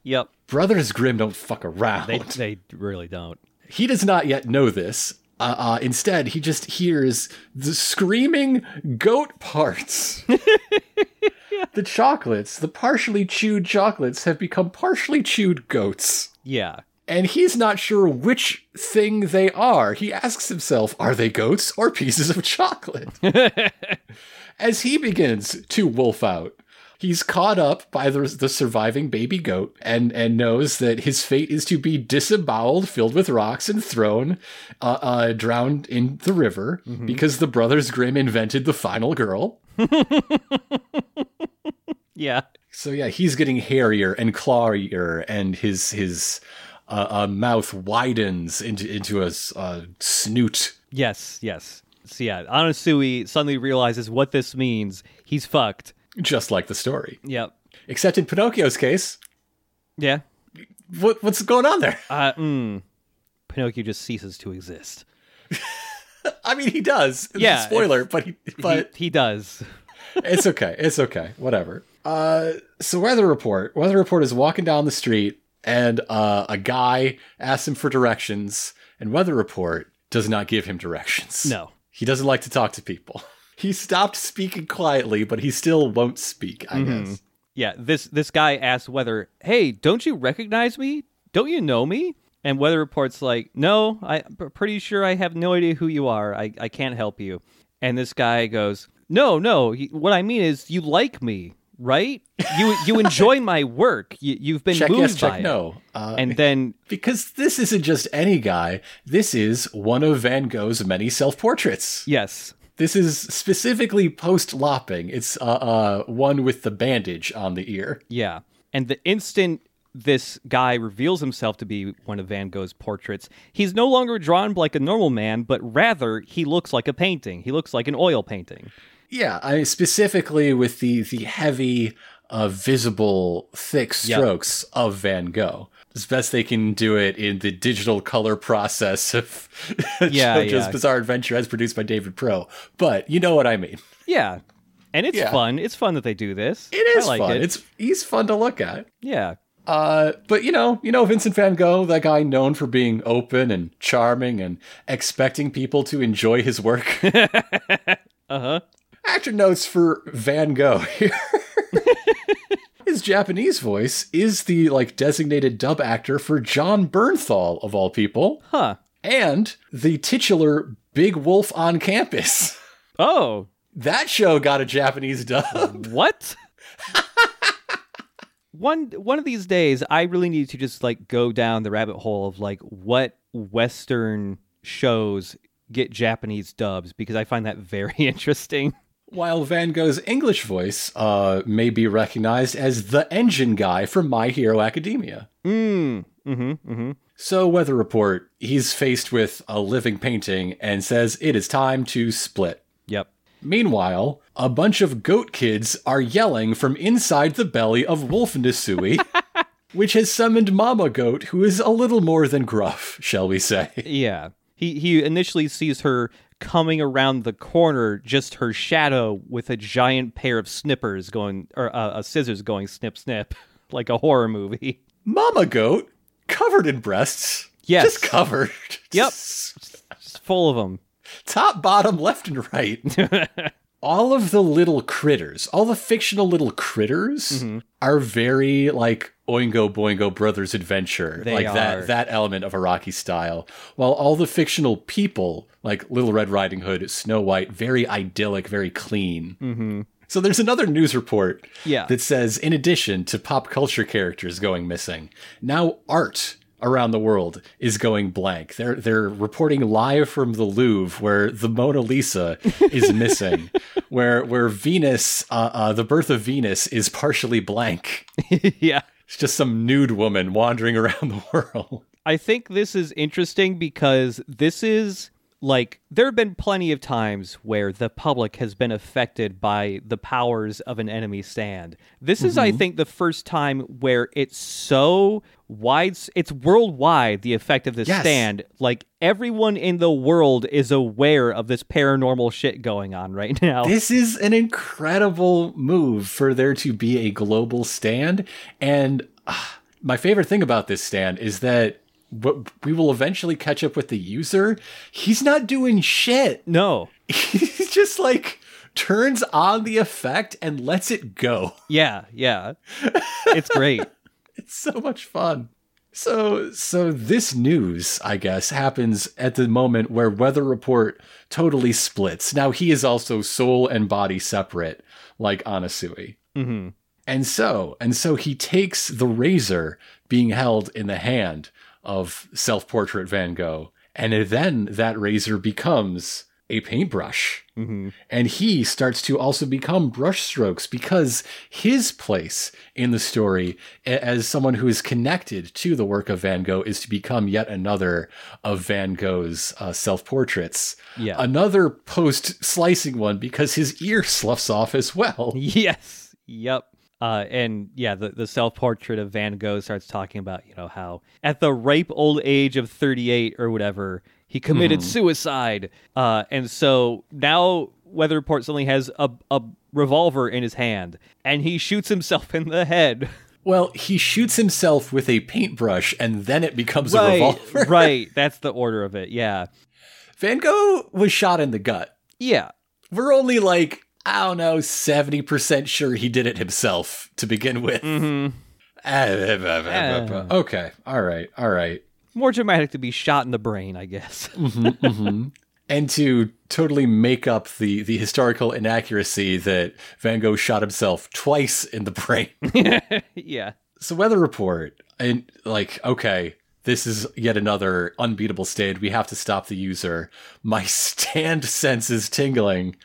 Yep. Brothers Grimm don't fuck around. They they really don't. He does not yet know this. Uh, uh, instead, he just hears the screaming goat parts. the chocolates, the partially chewed chocolates, have become partially chewed goats. Yeah. And he's not sure which thing they are. He asks himself, are they goats or pieces of chocolate? As he begins to wolf out, he's caught up by the, the surviving baby goat and, and knows that his fate is to be disemboweled, filled with rocks, and thrown, uh, uh, drowned in the river because the Brothers Grimm invented the final girl. Yeah. So yeah, he's getting hairier and clawier, and his his uh, uh, mouth widens into into a uh, snoot. Yes. Yes. So yeah, Anasui suddenly realizes what this means. He's fucked. Just like the story. Yep. Except in Pinocchio's case, Yeah. what what's going on there? Uh, mm. Pinocchio just ceases to exist. I mean, he does. It's Yeah, a spoiler, but he, but he, he does. it's okay. It's okay. Whatever. Uh, so weather report. Weather report is walking down the street, and uh, a guy asks him for directions, and weather report does not give him directions. No. he doesn't like to talk to people. He stopped speaking quietly, but he still won't speak. I guess. Yeah, this this guy asks whether, "Hey, don't you recognize me? Don't you know me?" And Weather Report's like, "No, I'm pretty sure I have no idea who you are. I, I can't help you." And this guy goes, "No, no. he- What I mean is, you like me, right? You you enjoy my work. You, you've been Check moved yes, by check it." no. Uh, And then because this isn't just any guy. This is one of Van Gogh's many self-portraits. yes, This is specifically post lopping. It's uh, uh, one with the bandage on the ear. Yeah. And the instant this guy reveals himself to be one of Van Gogh's portraits, he's no longer drawn like a normal man, but rather he looks like a painting. He looks like an oil painting. Yeah, I specifically with the the heavy uh, visible, thick strokes of Van Gogh. As best they can do it in the digital color process of Yeah, JoJo's yeah. Bizarre Adventure as produced by David Pro. But you know what I mean. Yeah. And it's Yeah. fun. It's fun that they do this. It is like fun. It. It's he's fun to look at. yeah. Uh, but you know, you know Vincent Van Gogh, that guy known for being open and charming and expecting people to enjoy his work. Uh-huh. Actor notes for Van Gogh here. His Japanese voice is the like designated dub actor for Jon Bernthal of all people, Huh. and the titular Big Wolf on Campus. Oh. That show got a Japanese dub. What? one one of these days I really need to just like go down the rabbit hole of like what western shows get Japanese dubs because I find that very interesting. While Van Gogh's English voice uh, may be recognized as the engine guy from My Hero Academia. Mm. Mm-hmm. Mm-hmm. So, Weather Report, he's faced with a living painting and says it is time to split. Yep. Meanwhile, a bunch of goat kids are yelling from inside the belly of Wolf Anasui, which has summoned Mama Goat, who is a little more than gruff, shall we say. Yeah. He he initially sees her coming around the corner, just her shadow with a giant pair of snippers going or uh, uh, scissors going snip snip like a horror movie. Mama Goat, covered in breasts. Yes. Just covered. Yep. Just full of them. top, bottom, left, and right. all of the little critters, all the fictional little critters Mm-hmm. are very like Oingo Boingo Brothers Adventure, They like are. that that element of Araki style. While all the fictional people, like Little Red Riding Hood, Snow White, very idyllic, very clean. Mm-hmm. So there's another news report Yeah. that says, in addition to pop culture characters going missing, now art around the world is going blank. They're they're reporting live from the Louvre where the Mona Lisa is missing, where where Venus, uh, uh, the birth of Venus, is partially blank. yeah. It's just some nude woman wandering around the world. I think this is interesting because this is like there have been plenty of times where the public has been affected by the powers of an enemy stand. This is Mm-hmm. I think the first time where it's so wide it's worldwide the effect of this Yes. stand. Like everyone in the world is aware of this paranormal shit going on right now. This is an incredible move for there to be a global stand. And ah, my favorite thing about this stand is that we will eventually catch up with the user. He's not doing shit. no. He just like turns on the effect and lets it go. Yeah, yeah. It's great. It's so much fun. So so this news, I guess, happens at the moment where Weather Report totally splits. Now he is also soul and body separate, like Anasui. hmm And so, and so he takes the razor being held in the hand of self-portrait Van Gogh, and then that razor becomes a paintbrush. hmm And he starts to also become brushstrokes because his place in the story, as someone who is connected to the work of Van Gogh, is to become yet another of Van Gogh's uh, self portraits. Yeah. Another post slicing one because his ear sloughs off as well. Yes. Yep. Uh, and yeah, the, the self portrait of Van Gogh starts talking about, you know, how at the ripe old age of 38 or whatever, he committed suicide. Uh, and so now Weather Report suddenly has a, a revolver in his hand and he shoots himself in the head. Well, he shoots himself with a paintbrush and then it becomes a revolver. right. That's the order of it. Yeah. Van Gogh was shot in the gut. Yeah. We're only like, I don't know, 70% sure he did it himself to begin with. Mm-hmm. Ah, Okay, all right, all right. More dramatic to be shot in the brain, I guess. And to totally make up the, the historical inaccuracy that Van Gogh shot himself twice in the brain. yeah. so Weather Report, and like, okay, this is yet another unbeatable stand. We have to stop the user. My stand sense is tingling.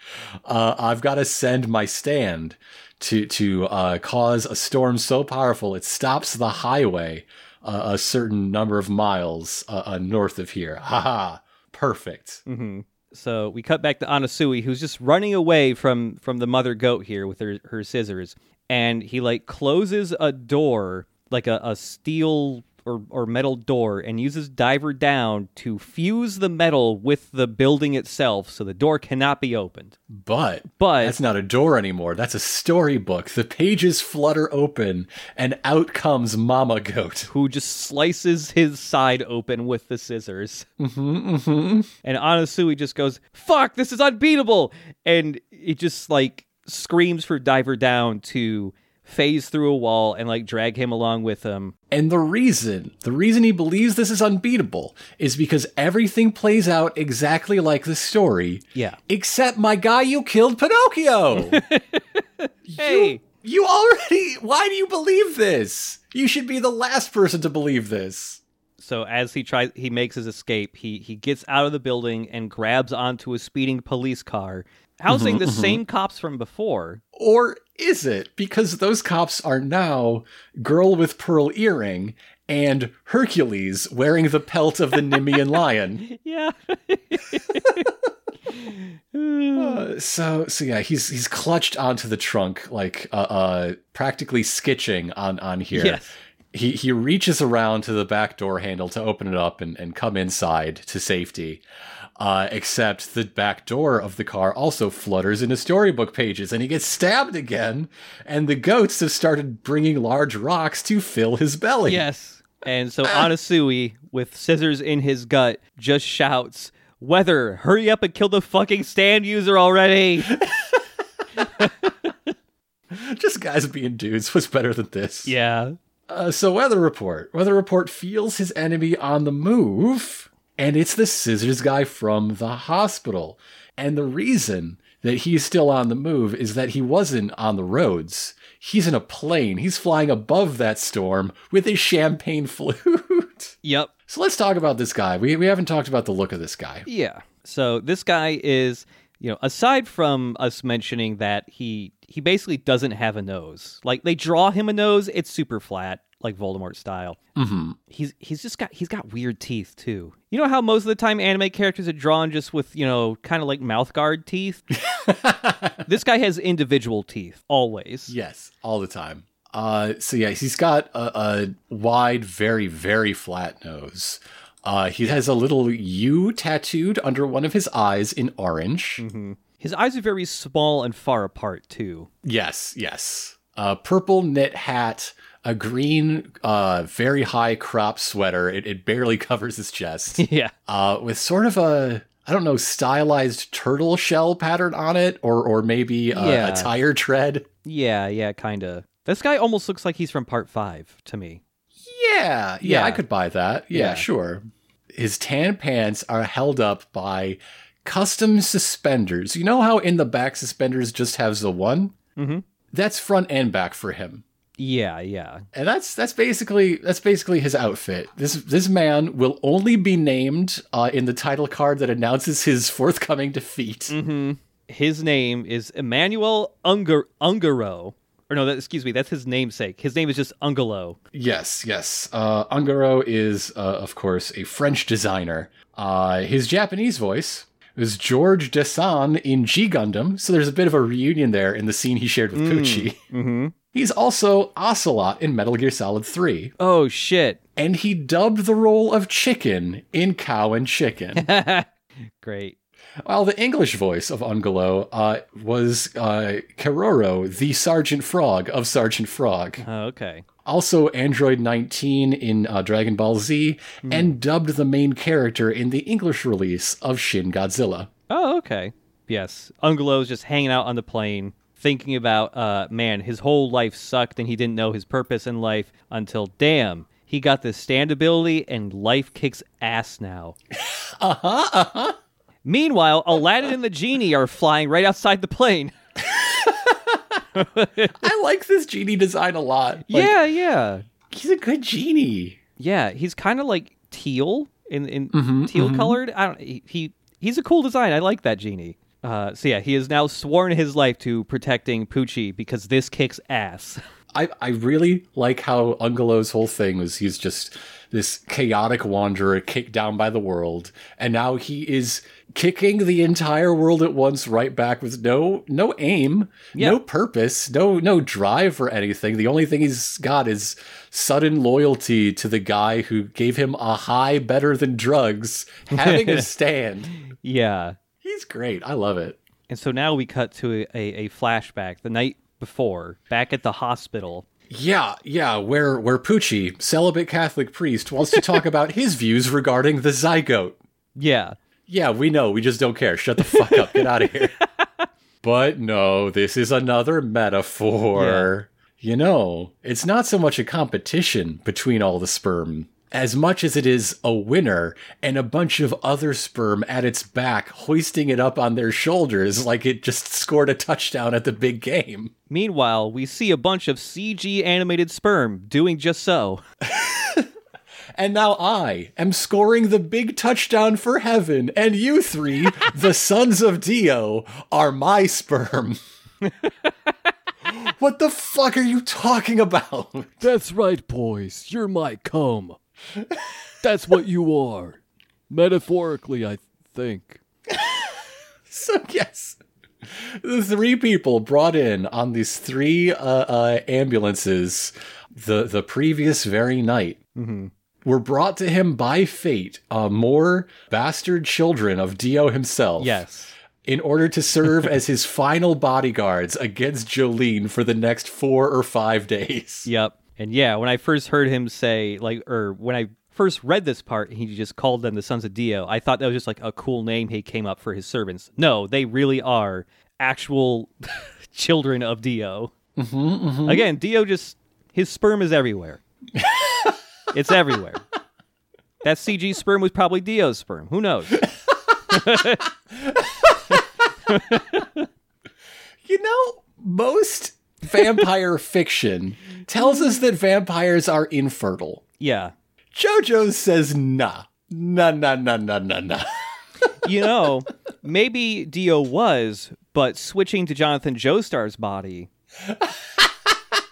Uh, I've got to send my stand to to uh, cause a storm so powerful it stops the highway uh, a certain number of miles uh, uh, north of here. Haha, perfect. hmm So we cut back to Anasui, who's just running away from from the mother goat here with her her scissors, and he like closes a door, like a, a steel or, or metal door, and uses diver down to fuse the metal with the building itself, so the door cannot be opened. But But- that's not a door anymore. That's a storybook. The pages flutter open, and out comes Mama Goat. who just slices his side open with the scissors. Mm-hmm, mm-hmm. And Anasui just goes, "Fuck, this is unbeatable!" And it just like screams for Diver down to phase through a wall and like drag him along with him. And the reason, the reason he believes this is unbeatable is because everything plays out exactly like the story. Yeah. Except my guy, you killed Pinocchio. Hey, you already, why do you believe this? You should be the last person to believe this. so as he tries, he makes his escape. He he gets out of the building and grabs onto a speeding police car, housing mm-hmm, the mm-hmm. same cops from before. Or is it? Because those cops are now Girl with Pearl Earring and Hercules wearing the pelt of the Nemean lion. Yeah. Uh, so so yeah, he's he's clutched onto the trunk like uh, uh practically sketching on on here. Yes. He he reaches around to the back door handle to open it up and, and come inside to safety. Uh, except the back door of the car also flutters into storybook pages, and he gets stabbed again. And the goats have started bringing large rocks to fill his belly. Yes. And so Anasui, with scissors in his gut, just shouts, Weather, hurry up and kill the fucking stand user already. just guys being dudes was better than this. yeah. Uh, so Weather Report. Weather Report feels his enemy on the move, and it's the scissors guy from the hospital. And the reason that he's still on the move is that he wasn't on the roads. He's in a plane. He's flying above that storm with his champagne flute. Yep. so let's talk about this guy. We, we haven't talked about the look of this guy. Yeah. So this guy is, you know, aside from us mentioning that he he basically doesn't have a nose. Like they draw him a nose, it's super flat, like Voldemort style. Mm-hmm. He's he's just got he's got weird teeth too. You know how most of the time anime characters are drawn just with you know kind of like mouth guard teeth. this guy has individual teeth always. Yes, all the time. Uh, so yeah, he's got a, a wide, very, very flat nose. Uh, he has a little U tattooed under one of his eyes in orange. His eyes are very small and far apart too. Yes, yes. A purple knit hat, a green, uh, very high crop sweater. It, it barely covers his chest. yeah. uh, with sort of a I don't know stylized turtle shell pattern on it, or or maybe a, Yeah. a tire tread. Yeah, yeah, kind of. This guy almost looks like he's from part 5 to me. Yeah, yeah, Yeah. I could buy that. Yeah, Yeah. sure. His tan pants are held up by custom suspenders. You know how in the back suspenders just has the one? Mm-hmm. That's front and back for him. Yeah, yeah. And that's that's basically that's basically his outfit. This this man will only be named uh, in the title card that announces his forthcoming defeat. Mm-hmm. His name is Emanuel Ungar- Ungaro. Or no, that, excuse me, that's his namesake. His name is just Ungalo. Yes, yes. Uh, Ungaro is, uh, of course, a French designer. Uh, his Japanese voice was George de Sand in G Gundam, so there's a bit of a reunion there in the scene he shared with Pucci. Mm-hmm. He's also Ocelot in Metal Gear Solid 3, Oh, shit. and he dubbed the role of Chicken in Cow and Chicken. Great. While the English voice of Ungalo uh, was uh, Keroro, the Sergeant Frog of Sergeant Frog. Oh, okay. also Android 19 in uh, Dragon Ball Z, and dubbed the main character in the English release of Shin Godzilla. Oh, okay. Yes. Ungalo's just hanging out on the plane, thinking about, uh, man, his whole life sucked and he didn't know his purpose in life until, damn, he got this stand ability and life kicks ass now. Uh huh, uh huh. Meanwhile, Aladdin and the genie are flying right outside the plane. I like this genie design a lot. Like, yeah, yeah. he's a good genie. Yeah, he's kind of like teal in in teal colored. I don't. He, he he's a cool design. I like that genie. Uh, so yeah, he has now sworn his life to protecting Pucci because this kicks ass. I, I really like how Ungalo's whole thing was he's just this chaotic wanderer kicked down by the world, and now he is kicking the entire world at once right back with no no aim, Yeah. no purpose, no no drive for anything. The only thing he's got is sudden loyalty to the guy who gave him a high better than drugs, having a stand. Yeah. He's great. I love it. And so now we cut to a, a, a flashback the night before, back at the hospital. Yeah, yeah, where where Pucci, celibate Catholic priest, wants to talk about his views regarding the zygote. Yeah. Yeah, we know, we just don't care. Shut the fuck up. Get out of here. but no, this is another metaphor. You know, it's not so much a competition between all the sperm as much as it is a winner and a bunch of other sperm at its back hoisting it up on their shoulders like it just scored a touchdown at the big game. Meanwhile, we see a bunch of CG animated sperm doing just so. And now I am scoring the big touchdown for heaven, and you three, the sons of Dio, are my sperm. what the fuck are you talking about? That's right, boys. You're my cum. That's what you are. Metaphorically, I think. So, yes, the three people brought in on these three uh, uh, ambulances the, the previous very night. Were brought to him by fate, uh, more bastard children of Dio himself. Yes. in order to serve as his final bodyguards against Jolyne for the next four or five days. Yep. And yeah, when I first heard him say, like, or when I first read this part, he just called them the Sons of Dio. I thought that was just like a cool name he came up for his servants. No, they really are actual children of Dio. Mm-hmm, mm-hmm. Again, Dio just, his sperm is everywhere. it's everywhere. That CG sperm was probably Dio's sperm. Who knows? You know, most vampire fiction tells us that vampires are infertile. Yeah. JoJo says nah. Nah, nah, nah, nah, nah, nah. you know, maybe Dio was, but switching to Jonathan Joestar's body,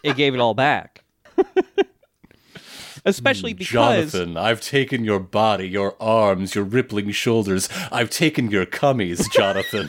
it gave it all back. Especially hmm, because Jonathan, I've taken your body, your arms, your rippling shoulders. I've taken your cummies, Jonathan.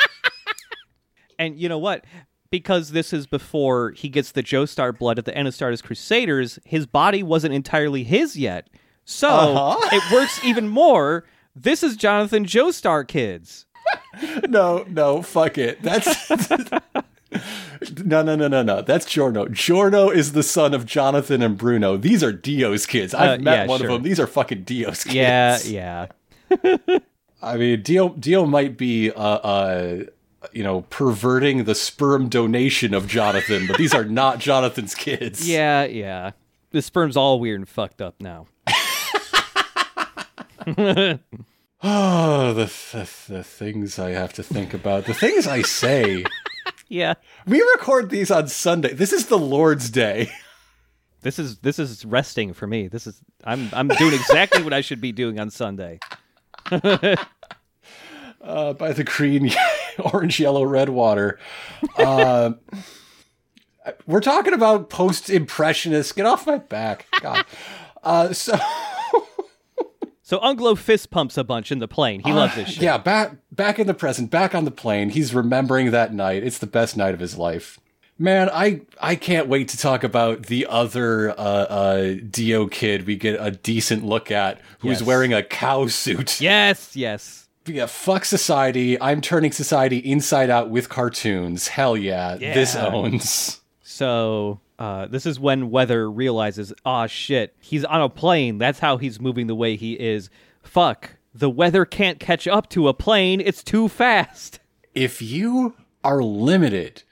and you know what? Because this is before he gets the Joestar blood at the end of Stardust Crusaders, his body wasn't entirely his yet. So Uh-huh. it works even more. This is Jonathan Joestar kids. no, no, fuck it. That's no, no, no, no, no. That's Giorno. Giorno is the son of Jonathan and Bruno. These are Dio's kids. I've Uh, met yeah, one sure. of them. These are fucking Dio's kids. Yeah, yeah. I mean, Dio, Dio might be, uh, uh, you know, perverting the sperm donation of Jonathan, but these are not Jonathan's kids. Yeah, yeah. The sperm's all weird and fucked up now. Oh, the, the the things I have to think about. The things I say. Yeah. we record these on Sunday. This is the Lord's Day. This is this is resting for me. This is I'm I'm doing exactly what I should be doing on Sunday. Uh, by the green, orange, yellow, red water. Uh, we're talking about post impressionists. Get off my back, God. Uh, so So Ungalo fist pumps a bunch in the plane. He loves this shit. yeah, back back in the present, back on the plane. He's remembering that night. It's the best night of his life. Man, I I can't wait to talk about the other uh, uh, Dio kid we get a decent look at, who's Yes. wearing a cow suit. Yes, yes. Yeah, fuck society. I'm turning society inside out with cartoons. Hell yeah, this owns. So uh, this is when Weather realizes, ah, shit, he's on a plane. That's how he's moving the way he is. Fuck, the weather can't catch up to a plane. It's too fast. If you are limited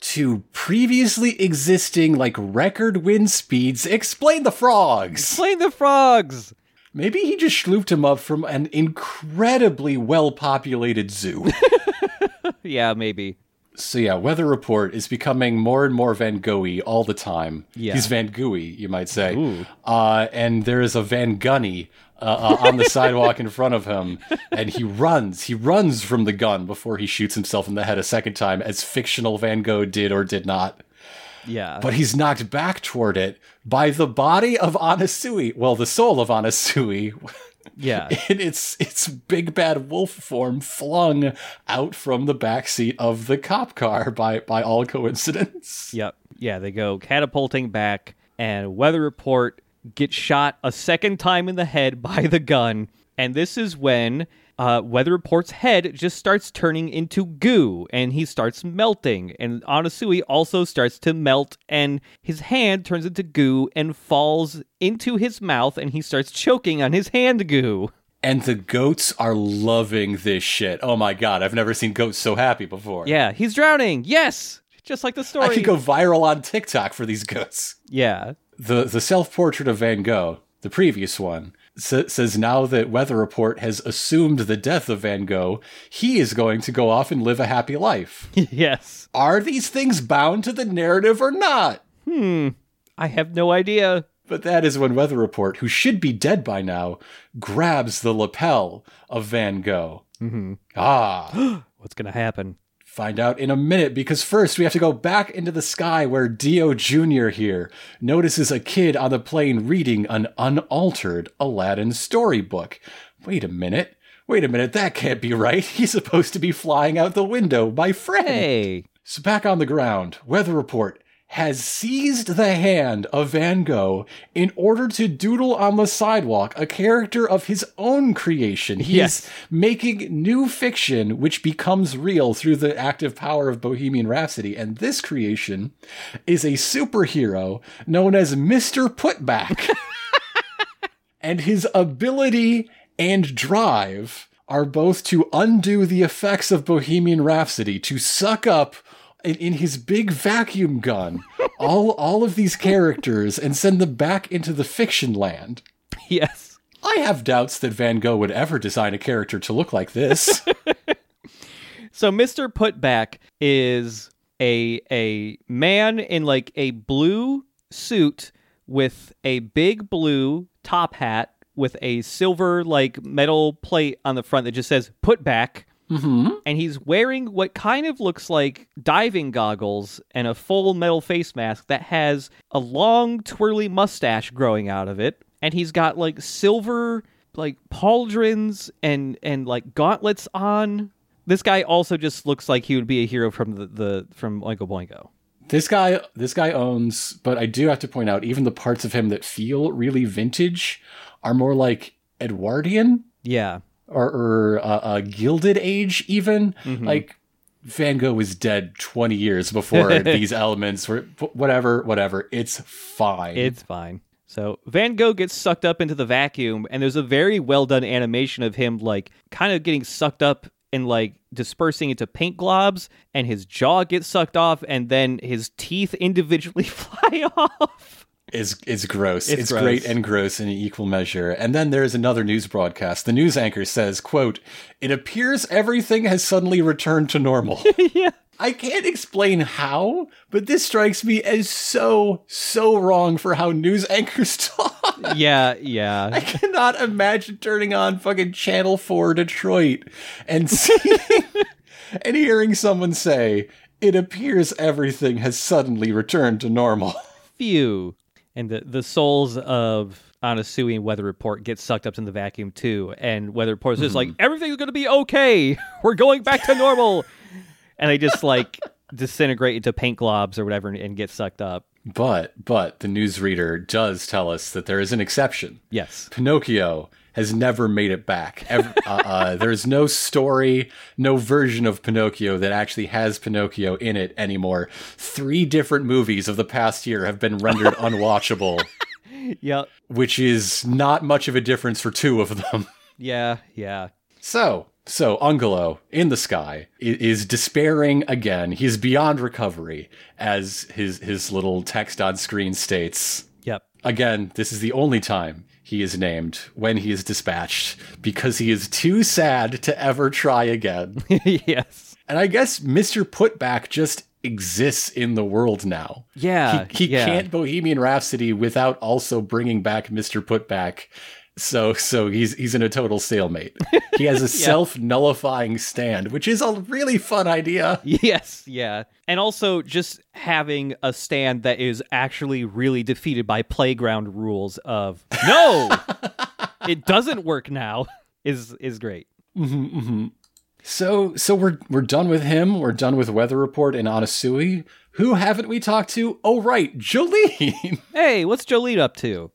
to previously existing like record wind speeds, explain the frogs. Explain the frogs. Maybe he just schlooped him up from an incredibly well populated zoo. Yeah, maybe. so yeah, Weather Report is becoming more and more Van Gogh all the time. Yeah. He's Van Gooey, you might say. Ooh. Uh, and there is a Van Gunny uh, uh, on the sidewalk in front of him, and he runs. He runs from the gun before he shoots himself in the head a second time, as fictional Van Gogh did or did not. Yeah. but he's knocked back toward it by the body of Anasui. Well, the soul of Anasui. yeah. in its its big bad wolf form flung out from the back seat of the cop car by by all coincidence. Yep. Yeah, they go catapulting back, and Weather Report gets shot a second time in the head by the gun. And this is when uh, Weather Report's head just starts turning into goo, and he starts melting. And Anasui also starts to melt, and his hand turns into goo and falls into his mouth, and he starts choking on his hand goo. And the goats are loving this shit. Oh my god, I've never seen goats so happy before. Yeah, he's drowning. Yes, just like the story. I could go viral on TikTok for these goats. Yeah, The the self portrait of Van Gogh, the previous one, sa- says now that Weather Report has assumed the death of Van Gogh, he is going to go off and live a happy life. yes. are these things bound to the narrative or not? Hmm. I have no idea. But that is when Weather Report, who should be dead by now, grabs the lapel of Van Gogh. Mm-hmm. Ah, What's gonna happen? Find out in a minute because first we have to go back into the sky where Dio Jr. here notices a kid on the plane reading an unaltered Aladdin storybook. Wait a minute. Wait a minute, that can't be right. He's supposed to be flying out the window, my friend. Hey, So back on the ground, Weather Report has seized the hand of Van Gogh in order to doodle on the sidewalk a character of his own creation. He's Yes. making new fiction which becomes real through the active power of Bohemian Rhapsody. And this creation is a superhero known as Mr. Putback. and his ability and drive are both to undo the effects of Bohemian Rhapsody, to suck up in, in his big vacuum gun all all of these characters and send them back into the fiction land. yes. I have doubts that Van Gogh would ever design a character to look like this. So Mr. Putback is a a man in like a blue suit with a big blue top hat with a silver like metal plate on the front that just says Putback. Mm-hmm. And he's wearing what kind of looks like diving goggles and a full metal face mask that has a long twirly mustache growing out of it. And he's got like silver like pauldrons and and like gauntlets on. This guy also just looks like he would be a hero from the, the from Oingo Boingo. this guy this guy owns, but I do have to point out even the parts of him that feel really vintage are more like Edwardian Yeah. Or, or uh, uh, Gilded Age, even. Like Van Gogh was dead 20 years before these elements were whatever, whatever. It's fine. It's fine. So Van Gogh gets sucked up into the vacuum, and there's a very well done animation of him like kind of getting sucked up and like dispersing into paint globs, and his jaw gets sucked off, and then his teeth individually fly off. Is is gross. It's It's, gross. great and gross in equal measure. And then there's another news broadcast. The news anchor says, quote, It appears everything has suddenly returned to normal. yeah. I can't explain how, but this strikes me as so, so wrong for how news anchors talk. Yeah, yeah. I cannot imagine turning on fucking Channel 4 Detroit and seeing and hearing someone say, It appears everything has suddenly returned to normal. Phew. And the, the souls of Anasui and Weather Report get sucked up in the vacuum too. And Weather Report's just like, mm-hmm. everything's going to be okay. We're going back to normal. and they just like disintegrate into paint globs or whatever and, and get sucked up. But but the newsreader does tell us that there is an exception. Yes. Pinocchio has never made it back. Ever, uh, uh, there's no story, no version of Pinocchio that actually has Pinocchio in it anymore. Three different movies of the past year have been rendered unwatchable, Yep. which is not much of a difference for two of them. Yeah. Yeah. So, so Ungalo in the sky is despairing again. He's beyond recovery, as his his little text on screen states. Yep. Again, this is the only time he is named when he is dispatched because he is too sad to ever try again. yes. and I guess Mr. Putback just exists in the world now. Yeah. He, he yeah. can't Bohemian Rhapsody without also bringing back Mr. Putback So so he's he's in a total stalemate. He has a self-nullifying stand, which is a really fun idea. Yes, yeah. And also just having a stand that is actually really defeated by playground rules of no, it doesn't work now is is great. Mm-hmm, mm-hmm. So so we're we're done with him. We're done with Weather Report and Anasui. Who haven't we talked to? Oh right, Jolyne. Hey, what's Jolyne up to?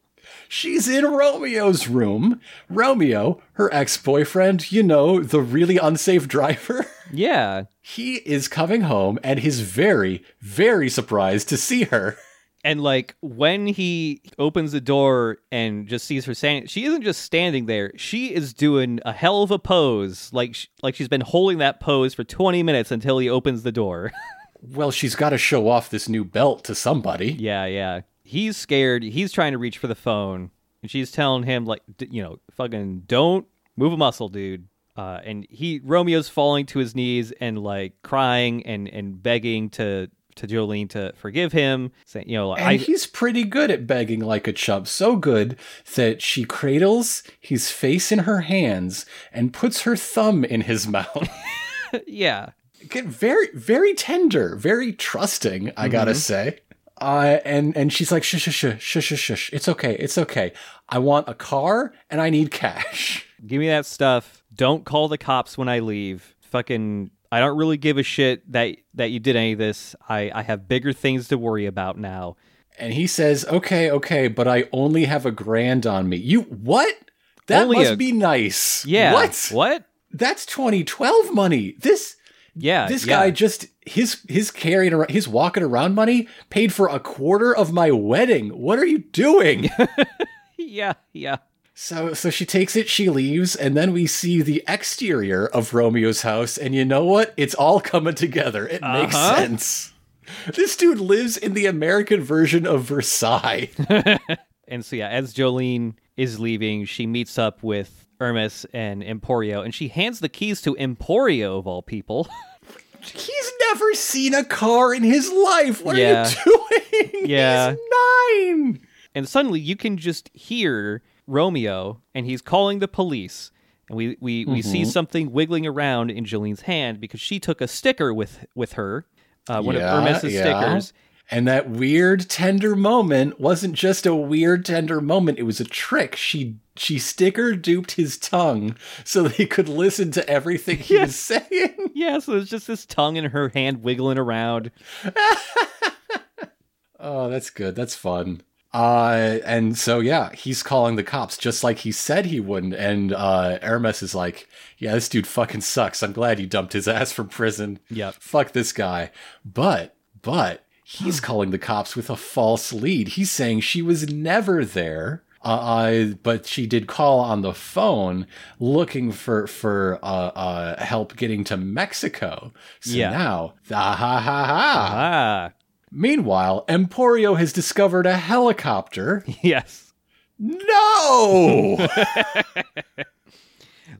She's in Romeo's room. Romeo, her ex-boyfriend, you know, the really unsafe driver. Yeah. He is coming home and he's very, very surprised to see her. And like when he opens the door and just sees her standing, she isn't just standing there. She is doing a hell of a pose, like sh- like she's been holding that pose for twenty minutes until he opens the door. Well, she's got to show off this new belt to somebody. yeah, yeah. He's scared. He's trying to reach for the phone, and she's telling him like, d- you know, fucking don't move a muscle, dude. Uh, and he Romeo's falling to his knees and like crying and and begging to to Jolyne to forgive him, saying, you know, And I he's pretty good at begging like a chub. So good that she cradles his face in her hands and puts her thumb in his mouth. yeah. Get very, very tender, very trusting, I gotta say. Uh, and, and she's like, shush, shush, shush, shush, shush. It's okay. It's okay. I want a car and I need cash. Give me that stuff. Don't call the cops when I leave. Fucking I don't really give a shit that that you did any of this. I I have bigger things to worry about now. And he says, okay, okay, but I only have a grand on me. You, what? That Only must a- be nice. Yeah. What? What? That's 2012 money. This, Yeah. this yeah. guy just his his carrying around his walking around money paid for a quarter of my wedding. What are you doing? Yeah, yeah. so so she takes it, she leaves, and then we see the exterior of Romeo's house, and you know what? It's all coming together. It makes Uh-huh. sense. This dude lives in the American version of Versailles. And so yeah, as Jolyne is leaving, she meets up with Hermes and Emporio, and she hands the keys to Emporio of all people. He's never seen a car in his life. What Yeah. are you doing? Yeah. He's nine. and suddenly you can just hear Romeo, and he's calling the police. And we we, we see something wiggling around in Jolyne's hand because she took a sticker with with her, uh, one Yeah, of Hermes's yeah. stickers. And that weird tender moment wasn't just a weird tender moment, it was a trick. She she sticker duped his tongue so that he could listen to everything he was saying. Yeah, so there's just his tongue in her hand wiggling around. Oh, that's good. That's fun. Uh and so yeah, he's calling the cops just like he said he wouldn't. And uh Hermes is like, Yeah, this dude fucking sucks. I'm glad you dumped his ass from prison. Yeah, Fuck this guy. But but he's calling the cops with a false lead. He's saying she was never there. Uh, but she did call on the phone looking for for uh, uh, help getting to Mexico. So Yeah. now, ah, ha ha ha. Ah, Meanwhile, Emporio has discovered a helicopter. yes. No!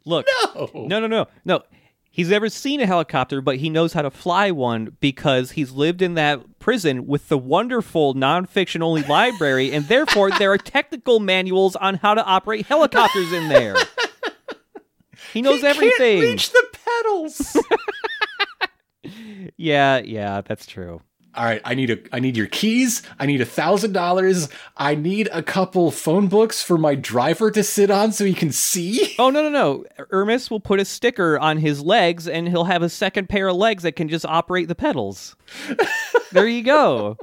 Look, no! no, no, no, no. He's never seen a helicopter, but he knows how to fly one because he's lived in that prison with the wonderful nonfiction only library, and therefore there are technical manuals on how to operate helicopters in there. He knows He everything. Can't reach the pedals. Yeah, yeah, that's true. All right, I need a I need your keys. I need a thousand dollars. I need a couple phone books for my driver to sit on so he can see. Oh no no no! Hermes will put a sticker on his legs, and he'll have a second pair of legs that can just operate the pedals. there you go.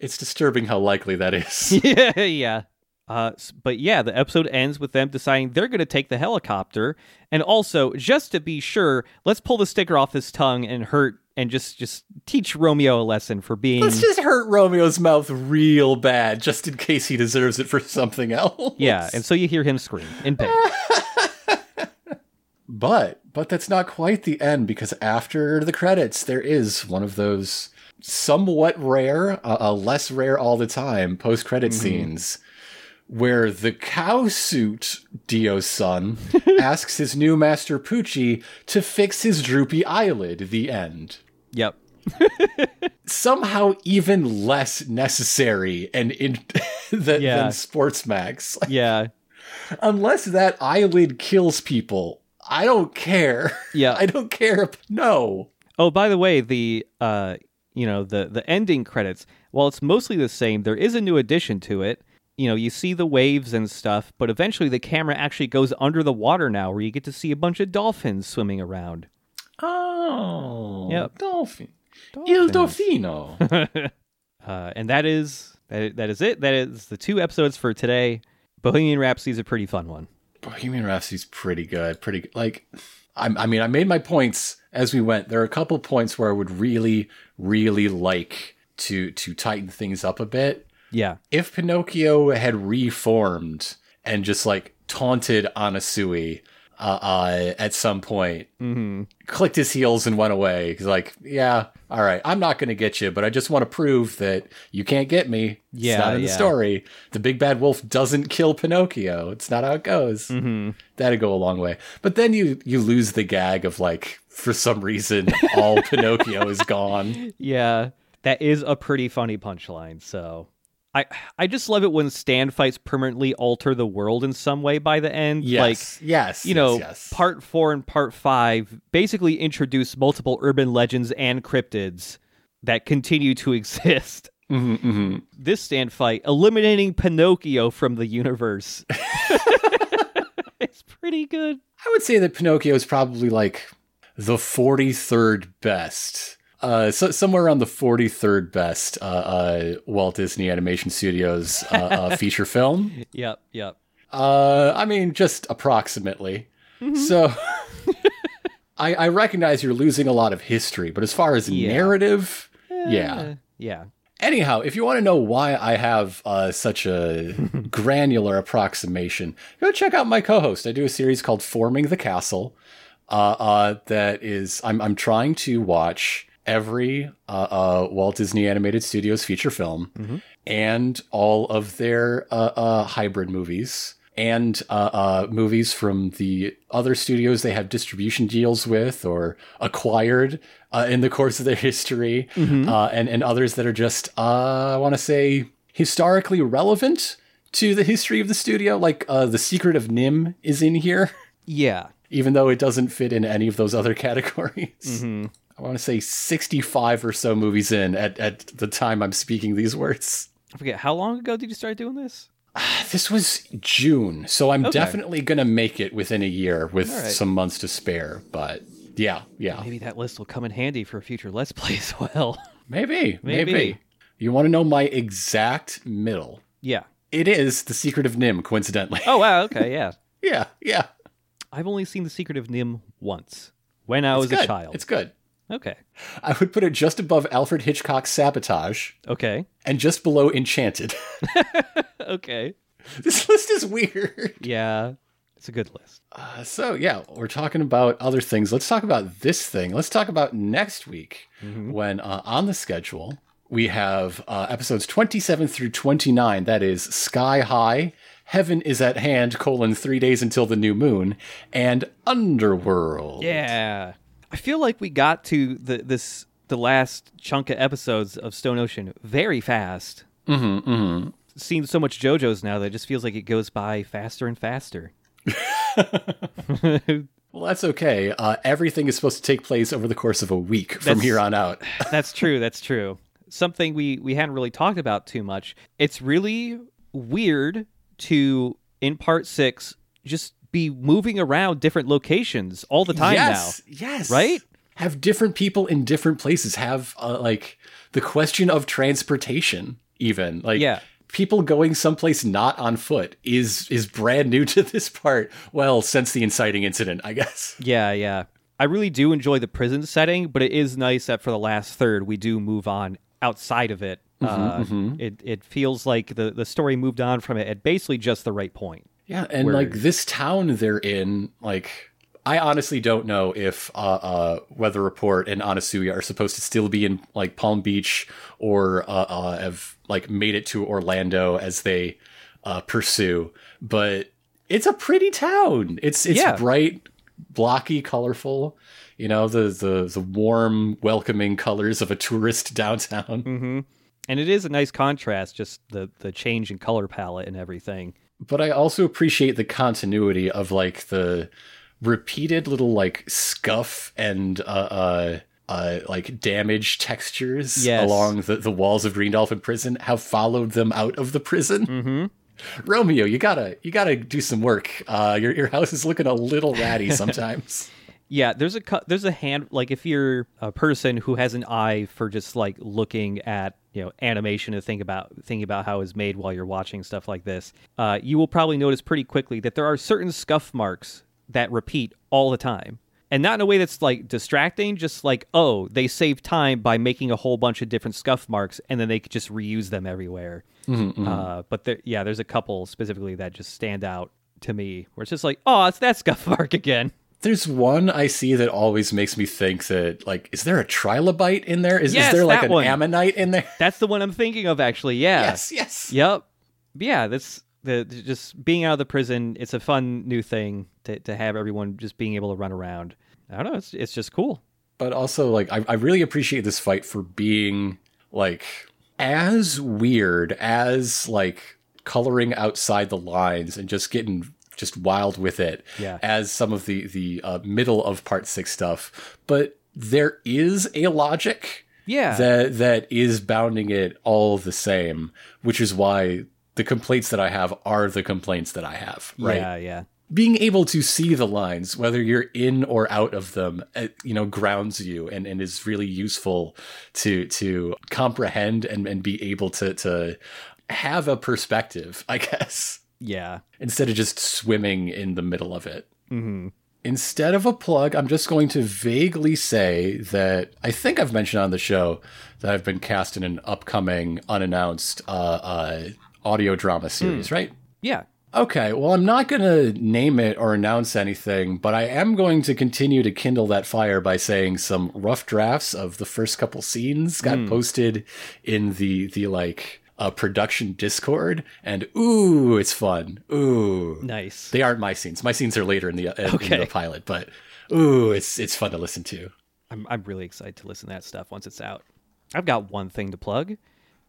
It's disturbing how likely that is. yeah, yeah. Uh, but yeah, the episode ends with them deciding they're going to take the helicopter, and also just to be sure, let's pull the sticker off his tongue and hurt and just just teach Romeo a lesson for being. Let's just hurt Romeo's mouth real bad, just in case he deserves it for something else. yeah, and so you hear him scream in pain. But but that's not quite the end because after the credits there is one of those somewhat rare, uh, uh, less rare all the time post credit scenes where the cow suit Dio's son asks his new master Pucci to fix his droopy eyelid. The end. Yep. Somehow even less necessary and in than, Yeah. than Sports Maxx. Yeah. unless that eyelid kills people, I don't care. Yeah. I don't care. If, no. Oh, by the way, the uh, you know, the the ending credits, while it's mostly the same, there is a new addition to it. You know, you see the waves and stuff, but eventually the camera actually goes under the water now, where you get to see a bunch of dolphins swimming around. Oh. Yep. Dolphin. Il. Dolfino. Uh, and that is that, that is it. That is the two episodes for today. Bohemian Rhapsody is a pretty fun one. Bohemian Rhapsody's pretty good. Pretty good. Like, I, I mean, I made my points as we went. There are a couple points where I would really, really like to to tighten things up a bit. Yeah, If Pinocchio had reformed and just like taunted Anasui uh, uh, at some point, mm-hmm. clicked his heels and went away. He's like, "Yeah, all right, I'm not going to get you, but I just want to prove that you can't get me. Yeah, it's not in the story. The big bad wolf doesn't kill Pinocchio. It's not how it goes. Mm-hmm. That'd go a long way. But then you you lose the gag of like, for some reason, all Pinocchio is gone. yeah. That is a pretty funny punchline. So. I, I just love it when stand fights permanently alter the world in some way by the end. Yes, Like yes, you know, yes, yes. part four and part five basically introduce multiple urban legends and cryptids that continue to exist. Mhm, mhm. This stand fight, eliminating Pinocchio from the universe. it's pretty good. I would say that Pinocchio is probably like the 43rd best. Uh, so somewhere around the 43rd best uh, uh, Walt Disney Animation Studios uh, uh, feature film. Yep, yep. Uh, I mean, just approximately. So I, I recognize you're losing a lot of history, but as far as Yeah. narrative, yeah. Uh, yeah. Anyhow, if you want to know why I have uh, such a granular approximation, go check out my co-host. I do a series called Forming the Castle. Uh, uh, that is, I'm I'm trying to watch every uh, uh, Walt Disney Animated Studios feature film and all of their uh, uh, hybrid movies and uh, uh, movies from the other studios they have distribution deals with or acquired uh, in the course of their history, uh, and and others that are just uh, I want to say historically relevant to the history of the studio. Like uh, the Secret of NIMH is in here, Yeah. even though it doesn't fit in any of those other categories. I want to say 65 or so movies in at, at the time I'm speaking these words. I forget how long ago did you start doing this? This was June, so I'm Okay. definitely gonna make it within a year with right. some months to spare. But yeah, yeah, Maybe that list will come in handy for a future Let's Play as well. maybe, maybe. Maybe. You want to know my exact middle? yeah. It is the Secret of NIMH, coincidentally. Oh, wow. Okay. Yeah. yeah, yeah. I've only seen The Secret of NIMH once when I was good. a child. It's good. Okay. I would put it just above Alfred Hitchcock's Sabotage Okay. and just below Enchanted. Okay. this list is weird. Yeah. It's a good list. Uh, so yeah, we're talking about other things. Let's talk about this thing. Let's talk about next week when uh, on the schedule we have uh, episodes 27 through 29. That is Sky High, Heaven is at Hand: colon three days until the new moon, and Underworld. Yeah. I feel like we got to the this the last chunk of episodes of Stone Ocean very fast. Mm-hmm, mm-hmm. Seen so much JoJo's now that it just feels like it goes by faster and faster. Well, that's okay. Uh, everything is supposed to take place over the course of a week from That's- here on out. That's true. That's true. Something we we hadn't really talked about too much. It's really weird to in part six just be moving around different locations all the time yes, yes, Right? Have different people in different places have uh, like the question of transportation, even like Yeah. people going someplace not on foot is is brand new to this part. Well, since the inciting incident, I guess. Yeah, yeah. I really do enjoy the prison setting, but it is nice that for the last third we do move on outside of it. uh, It it feels like the the story moved on from it at basically just the right point. Yeah, and Word. like this town they're in, like I honestly don't know if uh, uh, Weather Report and Anasui are supposed to still be in like Palm Beach or uh, uh, have like made it to Orlando as they uh, pursue. But it's a pretty town. It's it's Yeah. bright, blocky, colorful. You know the the the warm, welcoming colors of a tourist downtown. hmm And it is a nice contrast, just the the change in color palette and everything. But I also appreciate the continuity of like the repeated little like scuff and uh, uh, uh like damage textures Yes. along the, the walls of Green Dolphin Prison have followed them out of the prison. Mm-hmm. Romeo, you gotta you gotta do some work. Uh, your your house is looking a little ratty sometimes. Yeah, there's a there's a hand like if you're a person who has an eye for just like looking at you know animation and think about thinking about how it's made while you're watching stuff like this, uh, you will probably notice pretty quickly that there are certain scuff marks that repeat all the time, and not in a way that's like distracting. Just like oh, they save time by making a whole bunch of different scuff marks, and then they could just reuse them everywhere. Uh, but there, yeah, there's a couple specifically that just stand out to me where it's just like oh, it's that scuff mark again. There's one I see that always makes me think that like, is there a trilobite in there? Is, Yes, is there like an one. ammonite in there? That's the one I'm thinking of, actually. Yeah. Yes, yes. Yep. Yeah. That's the just being out of the prison. It's a fun new thing to to have everyone just being able to run around. I don't know. It's it's just cool. but also like I, I really appreciate this fight for being like as weird as like coloring outside the lines and just getting just wild with it Yeah. as some of the the uh, middle of part six stuff but there is a logic Yeah. that that is bounding it all the same which is why the complaints that i have are the complaints that i have right Yeah. Yeah. being able to see the lines, whether you're in or out of them, uh, you know, grounds you and, and is really useful to to comprehend and, and be able to to have a perspective, I guess, Yeah. instead of just swimming in the middle of it. hmm Instead of a plug, I'm just going to vaguely say that I think I've mentioned on the show that I've been cast in an upcoming unannounced uh, uh, audio drama series, right? Yeah. Okay, well, I'm not going to name it or announce anything, but I am going to continue to kindle that fire by saying some rough drafts of the first couple scenes got posted in the the like uh, production Discord, and ooh, it's fun. Ooh, Nice. they aren't my scenes. My scenes are later in the uh, Okay. in the pilot, but ooh, it's it's fun to listen to. I'm I'm really excited to listen to that stuff once it's out. I've got one thing to plug,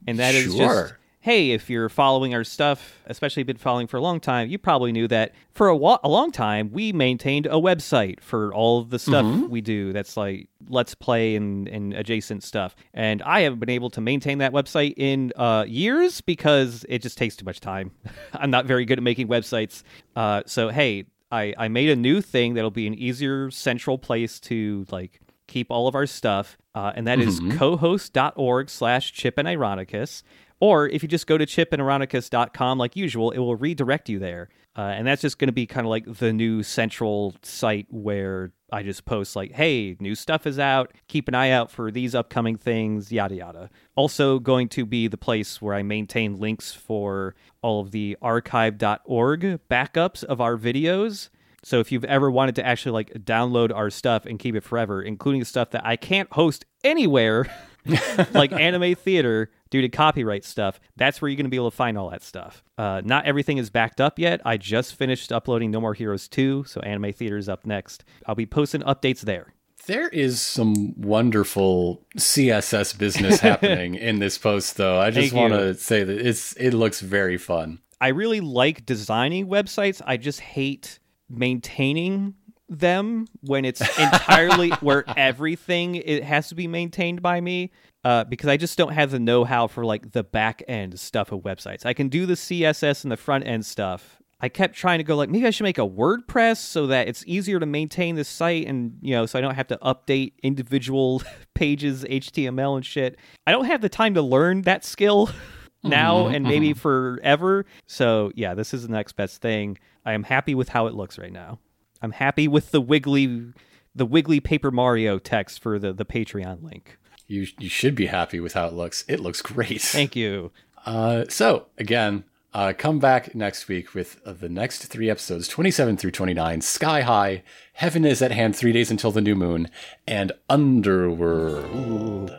and that is just Sure. Hey, if you're following our stuff, especially been following for a long time, you probably knew that for a, wa- a long time we maintained a website for all of the stuff we do. That's like Let's Play and, and adjacent stuff. And I haven't been able to maintain that website in uh, years because it just takes too much time. I'm not very good at making websites. Uh, so hey, I, I made a new thing that'll be an easier central place to like keep all of our stuff, uh, and that is cohost.org slash chip and ironicus. Or if you just go to chipandironicus.com like usual, it will redirect you there. Uh, and that's just going to be kind of like the new central site where I just post like, hey, new stuff is out. Keep an eye out for these upcoming things, yada yada. Also going to be the place where I maintain links for all of the archive.org backups of our videos. So if you've ever wanted to actually like download our stuff and keep it forever, including stuff that I can't host anywhere, like anime theater due to copyright stuff, that's where you're going to be able to find all that stuff. Uh, not everything is backed up yet. I just finished uploading No More Heroes 2, so anime theater is up next. I'll be posting updates there. There is some wonderful CSS business happening in this post, though. I just want to say that it's it looks very fun. I really like designing websites. I just hate maintaining them when it's entirely where everything it has to be maintained by me uh, because I just don't have the know-how for like the back end stuff of websites. I can do the CSS and the front end stuff. I kept trying to go like maybe I should make a WordPress so that it's easier to maintain the site and you know so I don't have to update individual pages HTML and shit. I don't have the time to learn that skill now and maybe forever. So yeah, this is the next best thing. I am happy with how it looks right now. I'm happy with the wiggly the wiggly Paper Mario text for the the Patreon link. You you should be happy with how it looks. It looks great. Thank you. Uh, so again, uh, come back next week with uh, the next three episodes, twenty-seven through twenty-nine. Sky High, Heaven is at hand, three days until the new moon, and Underworld.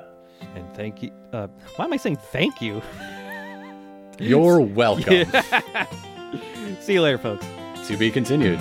And thank you. Uh, why am I saying thank you? You're welcome. See you later, folks. To be continued.